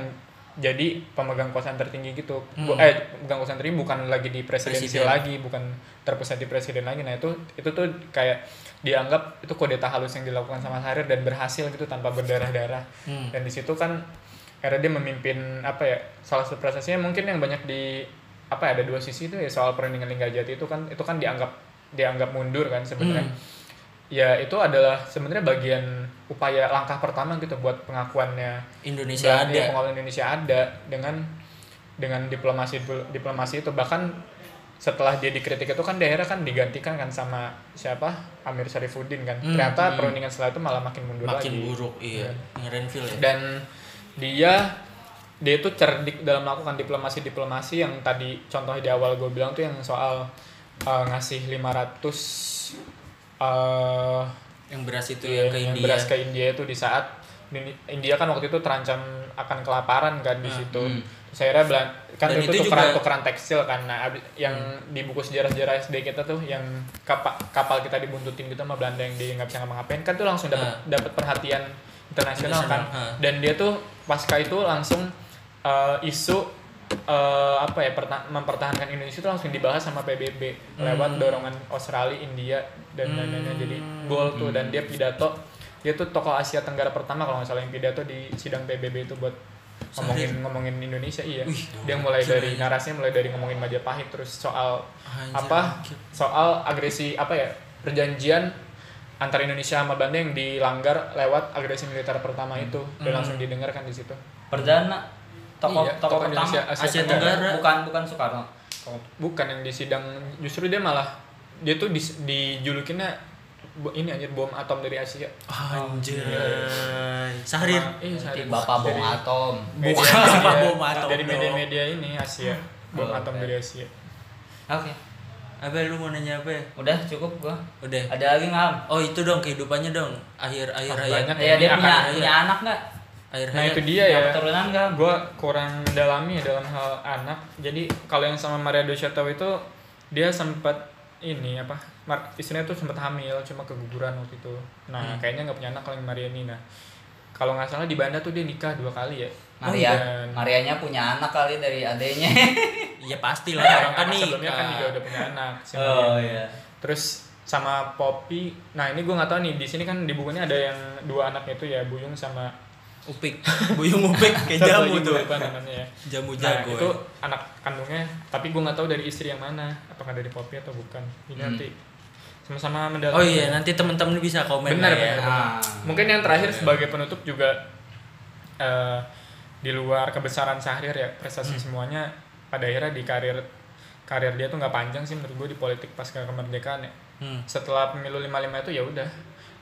Speaker 3: jadi pemegang kekuasaan tertinggi gitu.
Speaker 2: Hmm.
Speaker 3: eh pemegang kekuasaan tertinggi bukan lagi di presidensi
Speaker 2: Presiden.
Speaker 3: lagi, bukan terpusat di presiden lagi. Nah, itu itu tuh kayak dianggap itu kudeta halus yang dilakukan sama Syahrir dan berhasil gitu tanpa berdarah-darah.
Speaker 2: Hmm.
Speaker 3: Dan di situ kan era dia memimpin apa ya? Salah satu prestasinya mungkin yang banyak di apa ya ada dua sisi itu ya soal perundingan Linggarjati itu kan itu kan dianggap dianggap mundur kan sebenarnya.
Speaker 2: Hmm.
Speaker 3: Ya itu adalah sebenarnya bagian upaya langkah pertama gitu buat pengakuannya
Speaker 2: Indonesia
Speaker 3: dan
Speaker 2: ada.
Speaker 3: ya, pengawal Indonesia ada dengan dengan diplomasi diplomasi itu bahkan setelah dia dikritik itu kan daerah kan digantikan kan sama siapa Amir Syarifuddin kan
Speaker 2: Hmm,
Speaker 3: ternyata
Speaker 2: hmm.
Speaker 3: perundingan setelah itu malah makin mundur
Speaker 2: Makin
Speaker 3: lagi
Speaker 2: buruk, iya. Ngerenfil ya.
Speaker 3: dan dia dia itu cerdik dalam melakukan diplomasi diplomasi yang tadi contohnya di awal gue bilang tuh yang soal uh, ngasih 500 uh,
Speaker 2: yang beras itu
Speaker 3: Iya,
Speaker 2: yang ke
Speaker 3: yang
Speaker 2: India.
Speaker 3: beras ke India itu di saat India kan waktu itu terancam akan kelaparan kan di
Speaker 2: Ah,
Speaker 3: situ.
Speaker 4: hmm.
Speaker 3: Terus akhirnya belan- kan
Speaker 2: Dan
Speaker 3: itu,
Speaker 2: itu
Speaker 3: tukeran
Speaker 2: juga-
Speaker 3: tukeran tekstil kan. Nah, yang
Speaker 2: Hmm.
Speaker 3: di buku sejarah-sejarah SD kita tuh yang kapal kapal kita dibuntutin gitu sama Belanda yang dia nggak bisa ngapa-ngapain kan tuh langsung dapat
Speaker 2: Ah.
Speaker 3: dapat perhatian internasional kan.
Speaker 2: Ah.
Speaker 3: Dan dia tuh pasca itu langsung eh, isu eh, apa ya perta- mempertahankan Indonesia itu langsung dibahas sama PBB lewat
Speaker 2: Hmm.
Speaker 3: dorongan Australia, India dan
Speaker 2: Hmm.
Speaker 3: lain-lainnya jadi gol tuh dan dia pidato dia tuh tokoh Asia Tenggara pertama kalau nggak salah yang pidato di sidang PBB itu buat ngomongin ngomongin Indonesia iya
Speaker 2: Wih,
Speaker 3: dia mulai dari
Speaker 2: ya.
Speaker 3: narasinya mulai dari ngomongin Majapahit terus soal
Speaker 2: Anjir,
Speaker 3: apa
Speaker 2: anjir.
Speaker 3: soal agresi apa ya perjanjian antara Indonesia sama Belanda yang dilanggar lewat agresi militer pertama itu dan
Speaker 2: Hmm.
Speaker 3: langsung didengarkan di situ
Speaker 4: Perdana tokoh
Speaker 3: Iya,
Speaker 4: tokoh
Speaker 3: tokoh
Speaker 4: pertama
Speaker 3: Indonesia Asia,
Speaker 2: Asia
Speaker 3: Tenggara.
Speaker 2: Tenggara.
Speaker 4: bukan bukan Soekarno.
Speaker 3: bukan yang di sidang justru dia malah dia tuh di, dijulukinnya ini anjir bom atom dari Asia
Speaker 2: Anjir. Sahrir.
Speaker 3: Sama- iya,
Speaker 4: Nanti
Speaker 3: Syahrir.
Speaker 4: Bapak bom atom.
Speaker 3: media-
Speaker 2: Bukan
Speaker 3: media-
Speaker 2: Bapak bom atom
Speaker 3: dari media-media ini Asia bom
Speaker 4: Oh,
Speaker 3: atom dari Asia
Speaker 4: Oke.
Speaker 2: Apa lu mau nanya apa ya?
Speaker 4: Udah cukup gua.
Speaker 2: Udah.
Speaker 4: Ada lagi nggak?
Speaker 2: Oh itu dong kehidupannya dong. Akhir akhir
Speaker 3: Ah,
Speaker 2: hayat.
Speaker 3: banyak.
Speaker 4: Ya dia punya punya anak nggak?
Speaker 2: Akhir
Speaker 3: nah itu dia ya
Speaker 4: Keturunan nggak?
Speaker 3: gue kurang mendalami ya dalam hal anak jadi kalau yang sama Maria Doshato itu dia sempat ini apa mar- istrinya tuh sempat hamil cuma keguguran waktu itu nah
Speaker 2: Hmm.
Speaker 3: kayaknya nggak punya anak kalau yang Maria ini nah kalau nggak salah di Banda tuh dia nikah dua kali ya
Speaker 4: Maria,
Speaker 3: Dan-
Speaker 4: Marianya punya anak kali dari adenya.
Speaker 2: Iya pasti lah orang kan nih.
Speaker 3: sebelumnya kan juga udah punya anak si
Speaker 4: oh iya.
Speaker 3: terus sama Poppy nah ini gue nggak tahu nih di sini kan di bukunya ada yang dua anaknya itu ya Buyung sama
Speaker 2: Upik. Buyung upik kayak jamu tuh.
Speaker 3: lupa namanya ya
Speaker 2: Jamu
Speaker 3: Nah,
Speaker 2: jago.
Speaker 3: itu
Speaker 2: ya.
Speaker 3: anak kandungnya, tapi gue nggak tahu dari istri yang mana, apakah dari Poppy atau bukan. Ini
Speaker 4: Hmm.
Speaker 3: nanti sama-sama mendalami.
Speaker 2: Oh iya, nanti teman-teman bisa komen
Speaker 3: Benar,
Speaker 2: ya.
Speaker 3: benar.
Speaker 4: Ah.
Speaker 3: Mungkin yang terakhir
Speaker 2: Iya.
Speaker 3: sebagai penutup juga eh, di luar kebesaran Syahrir ya prestasi
Speaker 2: Hmm.
Speaker 3: semuanya pada akhirnya di karir karir dia tuh nggak panjang sih menurut gue di politik pasca kemerdekaan ya.
Speaker 2: Hmm.
Speaker 3: Setelah pemilu 55 itu ya udah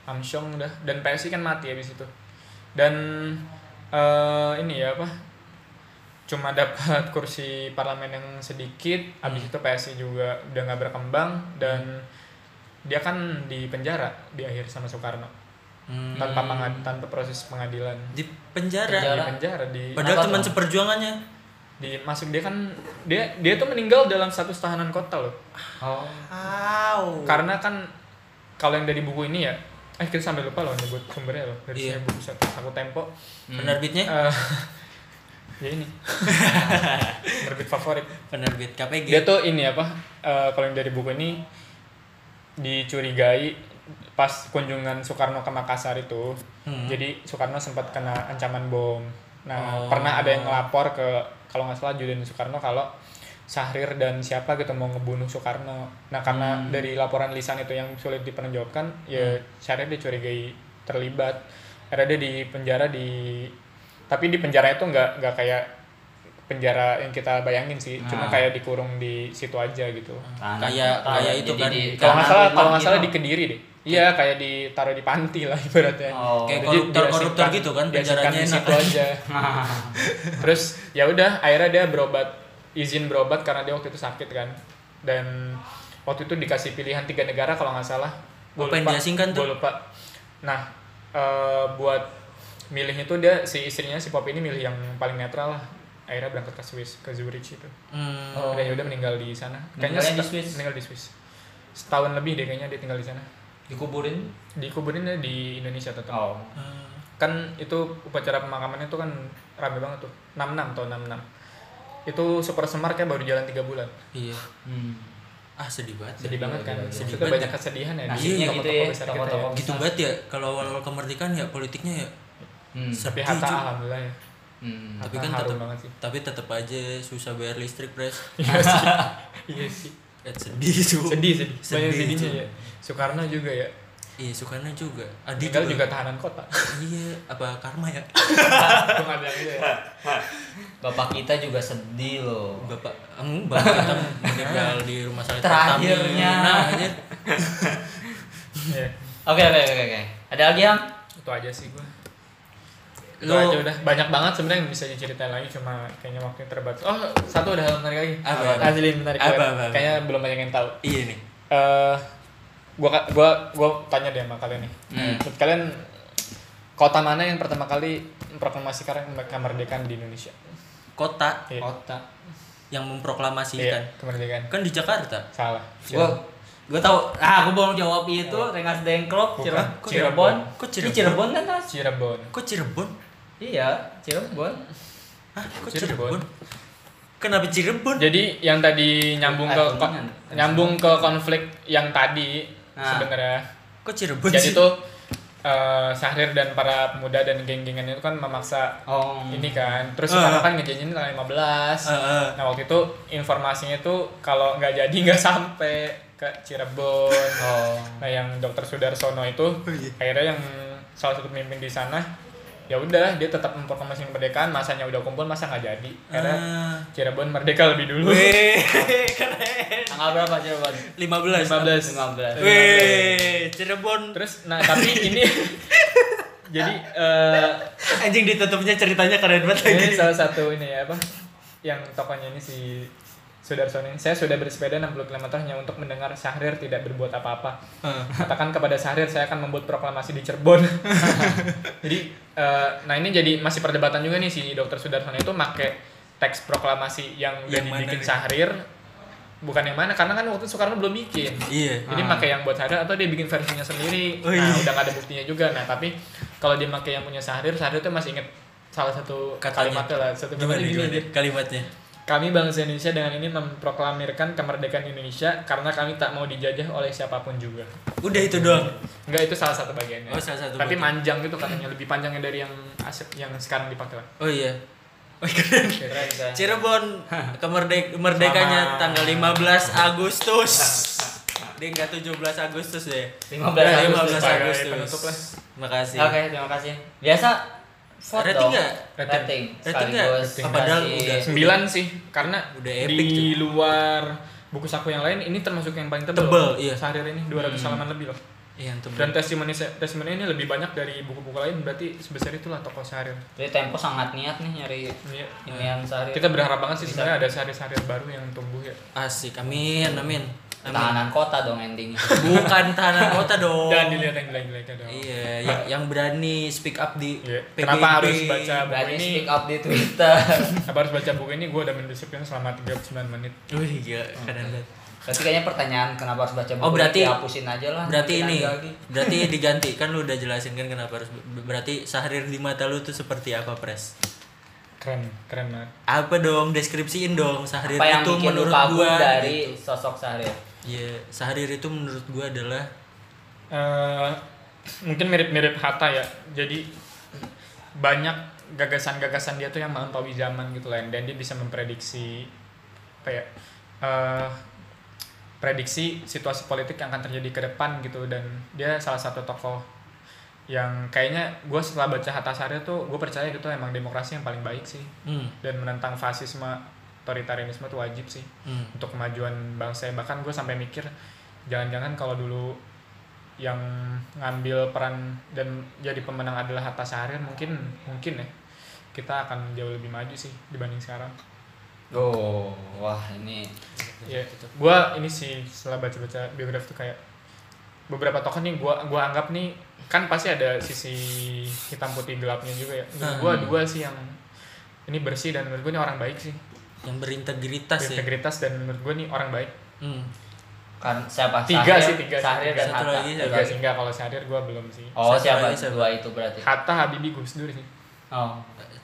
Speaker 3: Amsyong udah dan PSI kan mati habis itu. Dan eh, ini ya apa? Cuma dapat kursi parlemen yang sedikit, habis
Speaker 2: Hmm.
Speaker 3: itu PSI juga udah nggak berkembang dan dia kan di penjara di akhir sama Soekarno
Speaker 2: Hmm.
Speaker 3: tanpa pengad- tanpa proses pengadilan
Speaker 2: Di penjara.
Speaker 4: Penjara.
Speaker 3: di penjara di
Speaker 2: Padahal teman seperjuangannya.
Speaker 3: di masuk dia kan dia dia tuh meninggal dalam status tahanan kota loh
Speaker 4: Oh.
Speaker 2: Wow.
Speaker 3: karena kan kalau yang dari buku ini ya eh kita sampai lupa loh nyebut sumbernya loh dari
Speaker 2: Iya.
Speaker 3: sini buku satu aku tempo
Speaker 4: Hmm.
Speaker 2: Penerbitnya?
Speaker 3: Eh, ya ini penerbit favorit
Speaker 2: Penerbit KPG.
Speaker 3: dia tuh ini apa eh, kalau yang dari buku ini dicurigai pas kunjungan Soekarno ke Makassar itu
Speaker 2: Hmm.
Speaker 3: jadi Soekarno sempat kena ancaman bom nah
Speaker 2: Oh.
Speaker 3: pernah ada yang ngelapor ke kalau nggak salah Judin Soekarno kalau Syahrir dan siapa gitu mau ngebunuh Soekarno nah karena
Speaker 2: Hmm.
Speaker 3: dari laporan lisan itu yang sulit dipertanggungjawabkan ya Syahrir dicurigai terlibat akhirnya dia di penjara di tapi di penjara itu nggak nggak kayak penjara yang kita bayangin sih cuma
Speaker 4: Ah.
Speaker 3: kayak dikurung di situ aja gitu
Speaker 4: Tahanan
Speaker 2: Kayak- kayak
Speaker 4: ya.
Speaker 2: itu kan.
Speaker 4: di
Speaker 3: kalau nggak salah kalau nggak salah
Speaker 4: gitu.
Speaker 3: di kediri deh iya kayak ditaruh di panti lah ibaratnya
Speaker 4: Oh.
Speaker 2: Kayak
Speaker 3: Jadi
Speaker 2: koruptor-koruptor
Speaker 3: diasingkan-
Speaker 2: gitu kan, penjaranya
Speaker 3: di
Speaker 2: enak.
Speaker 3: situ aja terus ya udah akhirnya dia berobat izin berobat karena dia waktu itu sakit kan dan waktu itu dikasih pilihan tiga negara kalau nggak salah
Speaker 2: yang
Speaker 3: lupa-
Speaker 2: tuh?
Speaker 3: gua lupa nah eh, buat milihnya tuh dia si istrinya si Pop ini milih yang paling netral lah akhirnya berangkat ke Swiss ke Zurich itu
Speaker 2: Hmm.
Speaker 4: Oh.
Speaker 3: dan udah meninggal di sana
Speaker 4: Meninggalnya di Swiss?
Speaker 3: meninggal di Swiss setahun lebih deh kayaknya dia tinggal di sana
Speaker 4: Dikuburin?
Speaker 3: dikuburinnya di Indonesia tetap
Speaker 4: Oh.
Speaker 2: Hmm.
Speaker 3: kan itu upacara pemakamannya itu kan rame banget tuh 66 tahun 66 itu Super Semar kayak baru jalan tiga bulan
Speaker 2: Iya.
Speaker 4: Hmm.
Speaker 2: Ah sedih banget.
Speaker 3: sedih banget kan
Speaker 2: Sedih
Speaker 3: itu
Speaker 2: banget
Speaker 3: banyak kesedihan ya di
Speaker 4: Nasibnya gitu ya,
Speaker 3: ya.
Speaker 2: Gitu banget ya kalau awal kemerdekaan ya politiknya ya.
Speaker 4: Hmm.
Speaker 3: tapi
Speaker 2: Sedih
Speaker 3: Hatta
Speaker 2: juga.
Speaker 3: alhamdulillah ya
Speaker 4: Hmm.
Speaker 2: Tapi kan tetap
Speaker 3: banget sih
Speaker 2: tapi tetap aja susah bayar listrik, Pres.
Speaker 3: iya sih iya sih
Speaker 2: Eh, sedih tuh.
Speaker 3: sedih sedih banyak
Speaker 2: Sedih,
Speaker 3: sedihnya ya Soekarno juga ya
Speaker 2: Iya, Soekarno juga. Adi
Speaker 3: tinggal juga tahanan kota
Speaker 2: Iya, apa karma ya?
Speaker 3: Gua gitu ya
Speaker 4: Bapak kita juga sedih loh.
Speaker 2: Bapak eng bapak kita meninggal di rumah sakit
Speaker 4: Terakhirnya.
Speaker 3: Iya.
Speaker 4: Oke oke oke oke. Ada lagi yang?
Speaker 3: itu aja sih gue itu
Speaker 2: Lu-
Speaker 3: aja udah banyak banget sebenarnya yang bisa diceritain lagi cuma kayaknya waktunya terbatas oh satu ada hal menarik lagi
Speaker 2: Apa,
Speaker 3: asli menarik
Speaker 2: Apa, apa, apa?
Speaker 3: kayaknya belum banyak yang tahu
Speaker 2: Iya nih.
Speaker 3: eh gua gua gua tanya deh sama kalian nih
Speaker 4: Hmm.
Speaker 3: Menurut kalian kota mana yang pertama kali memproklamasikan kemerdekaan di Indonesia
Speaker 2: Kota
Speaker 3: Iya.
Speaker 4: Kota.
Speaker 2: yang
Speaker 3: Iya,
Speaker 2: memproklamasikan.
Speaker 3: kemerdekaan
Speaker 2: Kan di Jakarta.
Speaker 3: salah
Speaker 4: Gua gua tahu. Ah, gua mau jawab itu Rengas Dengklok. Cirebon.
Speaker 3: Kok
Speaker 4: Cirebon.
Speaker 2: Kok Cirebon?
Speaker 4: Cirebon kan?
Speaker 3: Cirebon
Speaker 2: Kok Cirebon?
Speaker 4: Iya, Cirebon.
Speaker 2: Hah, kok
Speaker 3: Cirebon?
Speaker 2: Cirebon? Kenapa Cirebon?
Speaker 3: jadi yang tadi nyambung ke ko-
Speaker 4: kuningan.
Speaker 3: nyambung ke konflik yang tadi
Speaker 4: Nah.
Speaker 3: sebenarnya
Speaker 2: Kok Cirebon
Speaker 3: jadi
Speaker 2: sih?
Speaker 3: tuh eh, Syahrir dan para pemuda dan geng-gengannya itu kan memaksa
Speaker 4: Oh.
Speaker 3: ini kan terus
Speaker 2: Ah.
Speaker 3: Soekarno kan ngejanjiin tanggal 15
Speaker 2: Heeh.
Speaker 3: nah waktu itu informasinya tuh kalau nggak jadi nggak sampai ke Cirebon
Speaker 4: Oh.
Speaker 3: nah yang dokter Sudarsono itu
Speaker 2: iya.
Speaker 3: akhirnya yang salah satu pemimpin di sana ya udah dia tetap memproklamasikan kemerdekaan masanya udah kumpul masa nggak jadi akhirnya
Speaker 2: Ah.
Speaker 3: Cirebon merdeka lebih dulu
Speaker 2: Weh, keren.
Speaker 4: Tanggal berapa Cirebon?
Speaker 2: 15.
Speaker 3: 15
Speaker 4: 15.
Speaker 2: Weh, Cirebon.
Speaker 3: terus nah tapi ini jadi eh,
Speaker 2: Anjing ditutupnya ceritanya keren banget
Speaker 3: ini
Speaker 2: lagi.
Speaker 3: salah satu ini ya apa yang tokohnya ini si Sudarsono ini saya sudah bersepeda 60 km hanya untuk mendengar Syahrir tidak berbuat apa-apa katakan kepada Syahrir saya akan membuat proklamasi di Cirebon jadi eh, nah ini jadi masih perdebatan juga nih si dokter Sudarsono itu make teks proklamasi yang udah
Speaker 2: Yang
Speaker 3: dibikin
Speaker 2: nih?
Speaker 3: Syahrir bukan yang mana karena kan waktu itu Soekarno belum bikin
Speaker 2: Iya.
Speaker 3: jadi
Speaker 4: Ah.
Speaker 3: pakai yang buat Syahrir atau dia bikin versinya sendiri
Speaker 2: Oh,
Speaker 3: nah
Speaker 2: iya.
Speaker 3: udah gak ada buktinya juga nah tapi kalau dia pakai yang punya Syahrir Syahrir tuh masih inget salah satu
Speaker 2: Katanya.
Speaker 3: kalimatnya lah satu kalimatnya
Speaker 2: gimana kalimatnya?
Speaker 3: Kami bangsa Indonesia dengan ini memproklamirkan kemerdekaan Indonesia karena kami tak mau dijajah oleh siapa pun juga
Speaker 2: Udah itu doang.
Speaker 3: enggak itu salah satu bagiannya
Speaker 2: Oh, salah satu
Speaker 3: tapi
Speaker 2: bagian.
Speaker 3: manjang gitu katanya lebih panjangnya dari yang aset yang sekarang dipakai lah
Speaker 2: Oh iya. Oh, keren.
Speaker 4: Keren kan.
Speaker 2: Cirebon kemerdek merdekanya
Speaker 3: Sama.
Speaker 2: tanggal 15 Agustus. Dia enggak 17 Agustus deh.
Speaker 4: 15
Speaker 2: Ya,
Speaker 4: Agustus.
Speaker 2: 15
Speaker 3: Sebagai
Speaker 2: Agustus.
Speaker 3: penutup lah.
Speaker 2: Makasih.
Speaker 4: Oke, terima kasih. Biasa vote
Speaker 2: Rating nggak?
Speaker 3: Rating.
Speaker 4: Rating.
Speaker 2: Rating nggak? Ah, padahal udah.
Speaker 3: sembilan sih karena
Speaker 2: Udah epic,
Speaker 3: di
Speaker 2: cuy.
Speaker 3: luar buku saku yang lain ini termasuk yang paling tebal
Speaker 2: Tebal, iya.
Speaker 3: Syahrir ini 200 halaman lebih loh
Speaker 2: Iya, yang tebal.
Speaker 3: dan testimoni testimoni ini lebih banyak dari buku-buku lain berarti sebesar itulah tokoh Syahrir
Speaker 4: Jadi Tempo sangat niat nih nyari
Speaker 3: Iya.
Speaker 4: inian sehari.
Speaker 3: kita berharap banget sih sebenarnya ada Syahrir-Syahrir baru yang tumbuh ya
Speaker 2: Asik. Amin, amin.
Speaker 4: Tahanan kota dong endingnya.
Speaker 2: Bukan tahanan kota dong.
Speaker 3: jangan dilihat yang jelek-jeleknya dong
Speaker 2: Iya, yang, yang berani speak up di
Speaker 3: Iya.
Speaker 2: PBB.
Speaker 3: Kenapa harus baca buku
Speaker 4: Berani
Speaker 3: ini?
Speaker 4: speak up di Twitter.
Speaker 3: Apa harus baca buku ini? Gue udah mendisiplin selama 39 menit.
Speaker 2: Wih, gila, keren banget.
Speaker 4: Berarti kayaknya pertanyaan kenapa harus baca buku
Speaker 2: Oh, berarti-
Speaker 4: dihapusin aja lah.
Speaker 2: Berarti ini,
Speaker 4: lagi.
Speaker 2: berarti diganti kan lu udah jelasin kan kenapa harus berarti Sahrir di mata lu tuh seperti apa, Pres?
Speaker 3: Keren, keren banget.
Speaker 2: Apa dong deskripsiin dong Sahrir
Speaker 4: apa yang
Speaker 2: itu
Speaker 4: bikin
Speaker 2: menurut gua
Speaker 4: dari
Speaker 2: gitu.
Speaker 4: sosok Sahrir?
Speaker 2: Iya, Sahrir itu menurut gua adalah
Speaker 3: Eh, mungkin mirip-mirip Hatta ya. Jadi banyak gagasan-gagasan dia tuh yang melampaui zaman gitu lah. Dan dia bisa memprediksi apa ya? eh, prediksi situasi politik yang akan terjadi ke depan gitu dan dia salah satu tokoh yang kayaknya gue setelah baca Hatta Sahrir tuh gue percaya gitu emang demokrasi yang paling baik sih
Speaker 2: hmm,
Speaker 3: dan menentang fasisme otoritarianisme tuh wajib sih
Speaker 2: hmm.
Speaker 3: untuk kemajuan bangsa bahkan gue sampai mikir jangan-jangan kalau dulu yang ngambil peran dan jadi pemenang adalah Hatta Syahrir mungkin mungkin ya kita akan jauh lebih maju sih dibanding sekarang
Speaker 4: Oh, wah ini
Speaker 3: ya gua ini sih setelah baca-baca biografi tuh kayak beberapa tokoh nih gua gua anggap nih kan pasti ada sisi hitam putih gelapnya juga ya gua
Speaker 4: Hmm.
Speaker 3: dua sih yang ini bersih dan menurut gua ini orang baik sih
Speaker 2: Yang berintegritas ya.
Speaker 3: integritas dan menurut gua nih orang baik
Speaker 2: Hmm.
Speaker 4: kan siapa?
Speaker 3: Tiga sih, tiga sih, tiga.
Speaker 4: dan
Speaker 2: Satu
Speaker 4: Hatta.
Speaker 2: lagi,
Speaker 3: tiga
Speaker 2: Tiga.
Speaker 3: sih enggak kalau Syahrir gua belum sih
Speaker 4: Oh,
Speaker 2: Satu
Speaker 4: siapa?
Speaker 2: lagi, siapa?
Speaker 4: Dua itu berarti.
Speaker 3: Hatta Habibie Gus Dur sih
Speaker 4: Oh.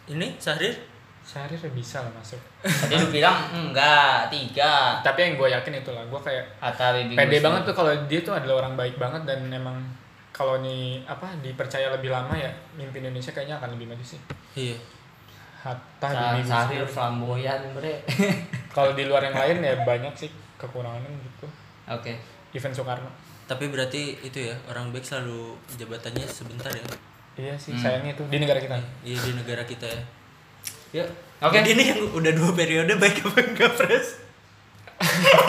Speaker 2: Ini Syahrir?
Speaker 3: Syahrir ya bisa lah masuk
Speaker 4: Tadi lu bilang enggak, tiga.
Speaker 3: tapi yang gue yakin itulah gue kayak
Speaker 4: Hatta Bibi
Speaker 3: pede
Speaker 4: Gus
Speaker 3: banget tuh kalau dia tuh adalah orang baik banget dan emang kalau nih apa dipercaya lebih lama ya mimpi Indonesia kayaknya akan lebih maju sih
Speaker 2: Iya.
Speaker 3: Hatta
Speaker 4: Sa- Syahrir
Speaker 3: Dur.
Speaker 4: flamboyan, bre.
Speaker 3: kalau di luar yang lain ya banyak sih kekurangannya gitu
Speaker 4: Oke.
Speaker 3: Even Soekarno
Speaker 2: Tapi berarti itu ya, orang baik selalu jabatannya sebentar ya.
Speaker 3: iya sih
Speaker 4: Hmm.
Speaker 3: sayangnya itu di negara kita
Speaker 2: Iya di negara kita ya.
Speaker 4: Yuk. Oke.
Speaker 2: Jadi ini yang udah dua periode baik apa enggak, Pres?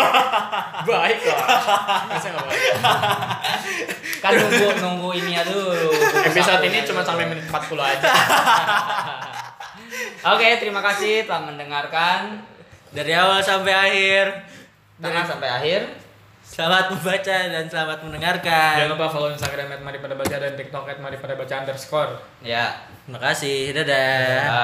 Speaker 3: baik lah masa nggak baik
Speaker 4: Kan nunggu nunggu ini ya dulu.
Speaker 3: episode ini cuma sampai menit 40 aja
Speaker 4: Oke, terima kasih telah mendengarkan.
Speaker 2: Dari awal sampai akhir.
Speaker 4: Tangan sampai akhir.
Speaker 2: Selamat membaca dan selamat
Speaker 3: jangan
Speaker 2: mendengarkan.
Speaker 3: lupa follow instagram at mari pada baca dan tiktok at mari pada baca underscore
Speaker 4: Ya.
Speaker 2: Terima kasih. Dadah.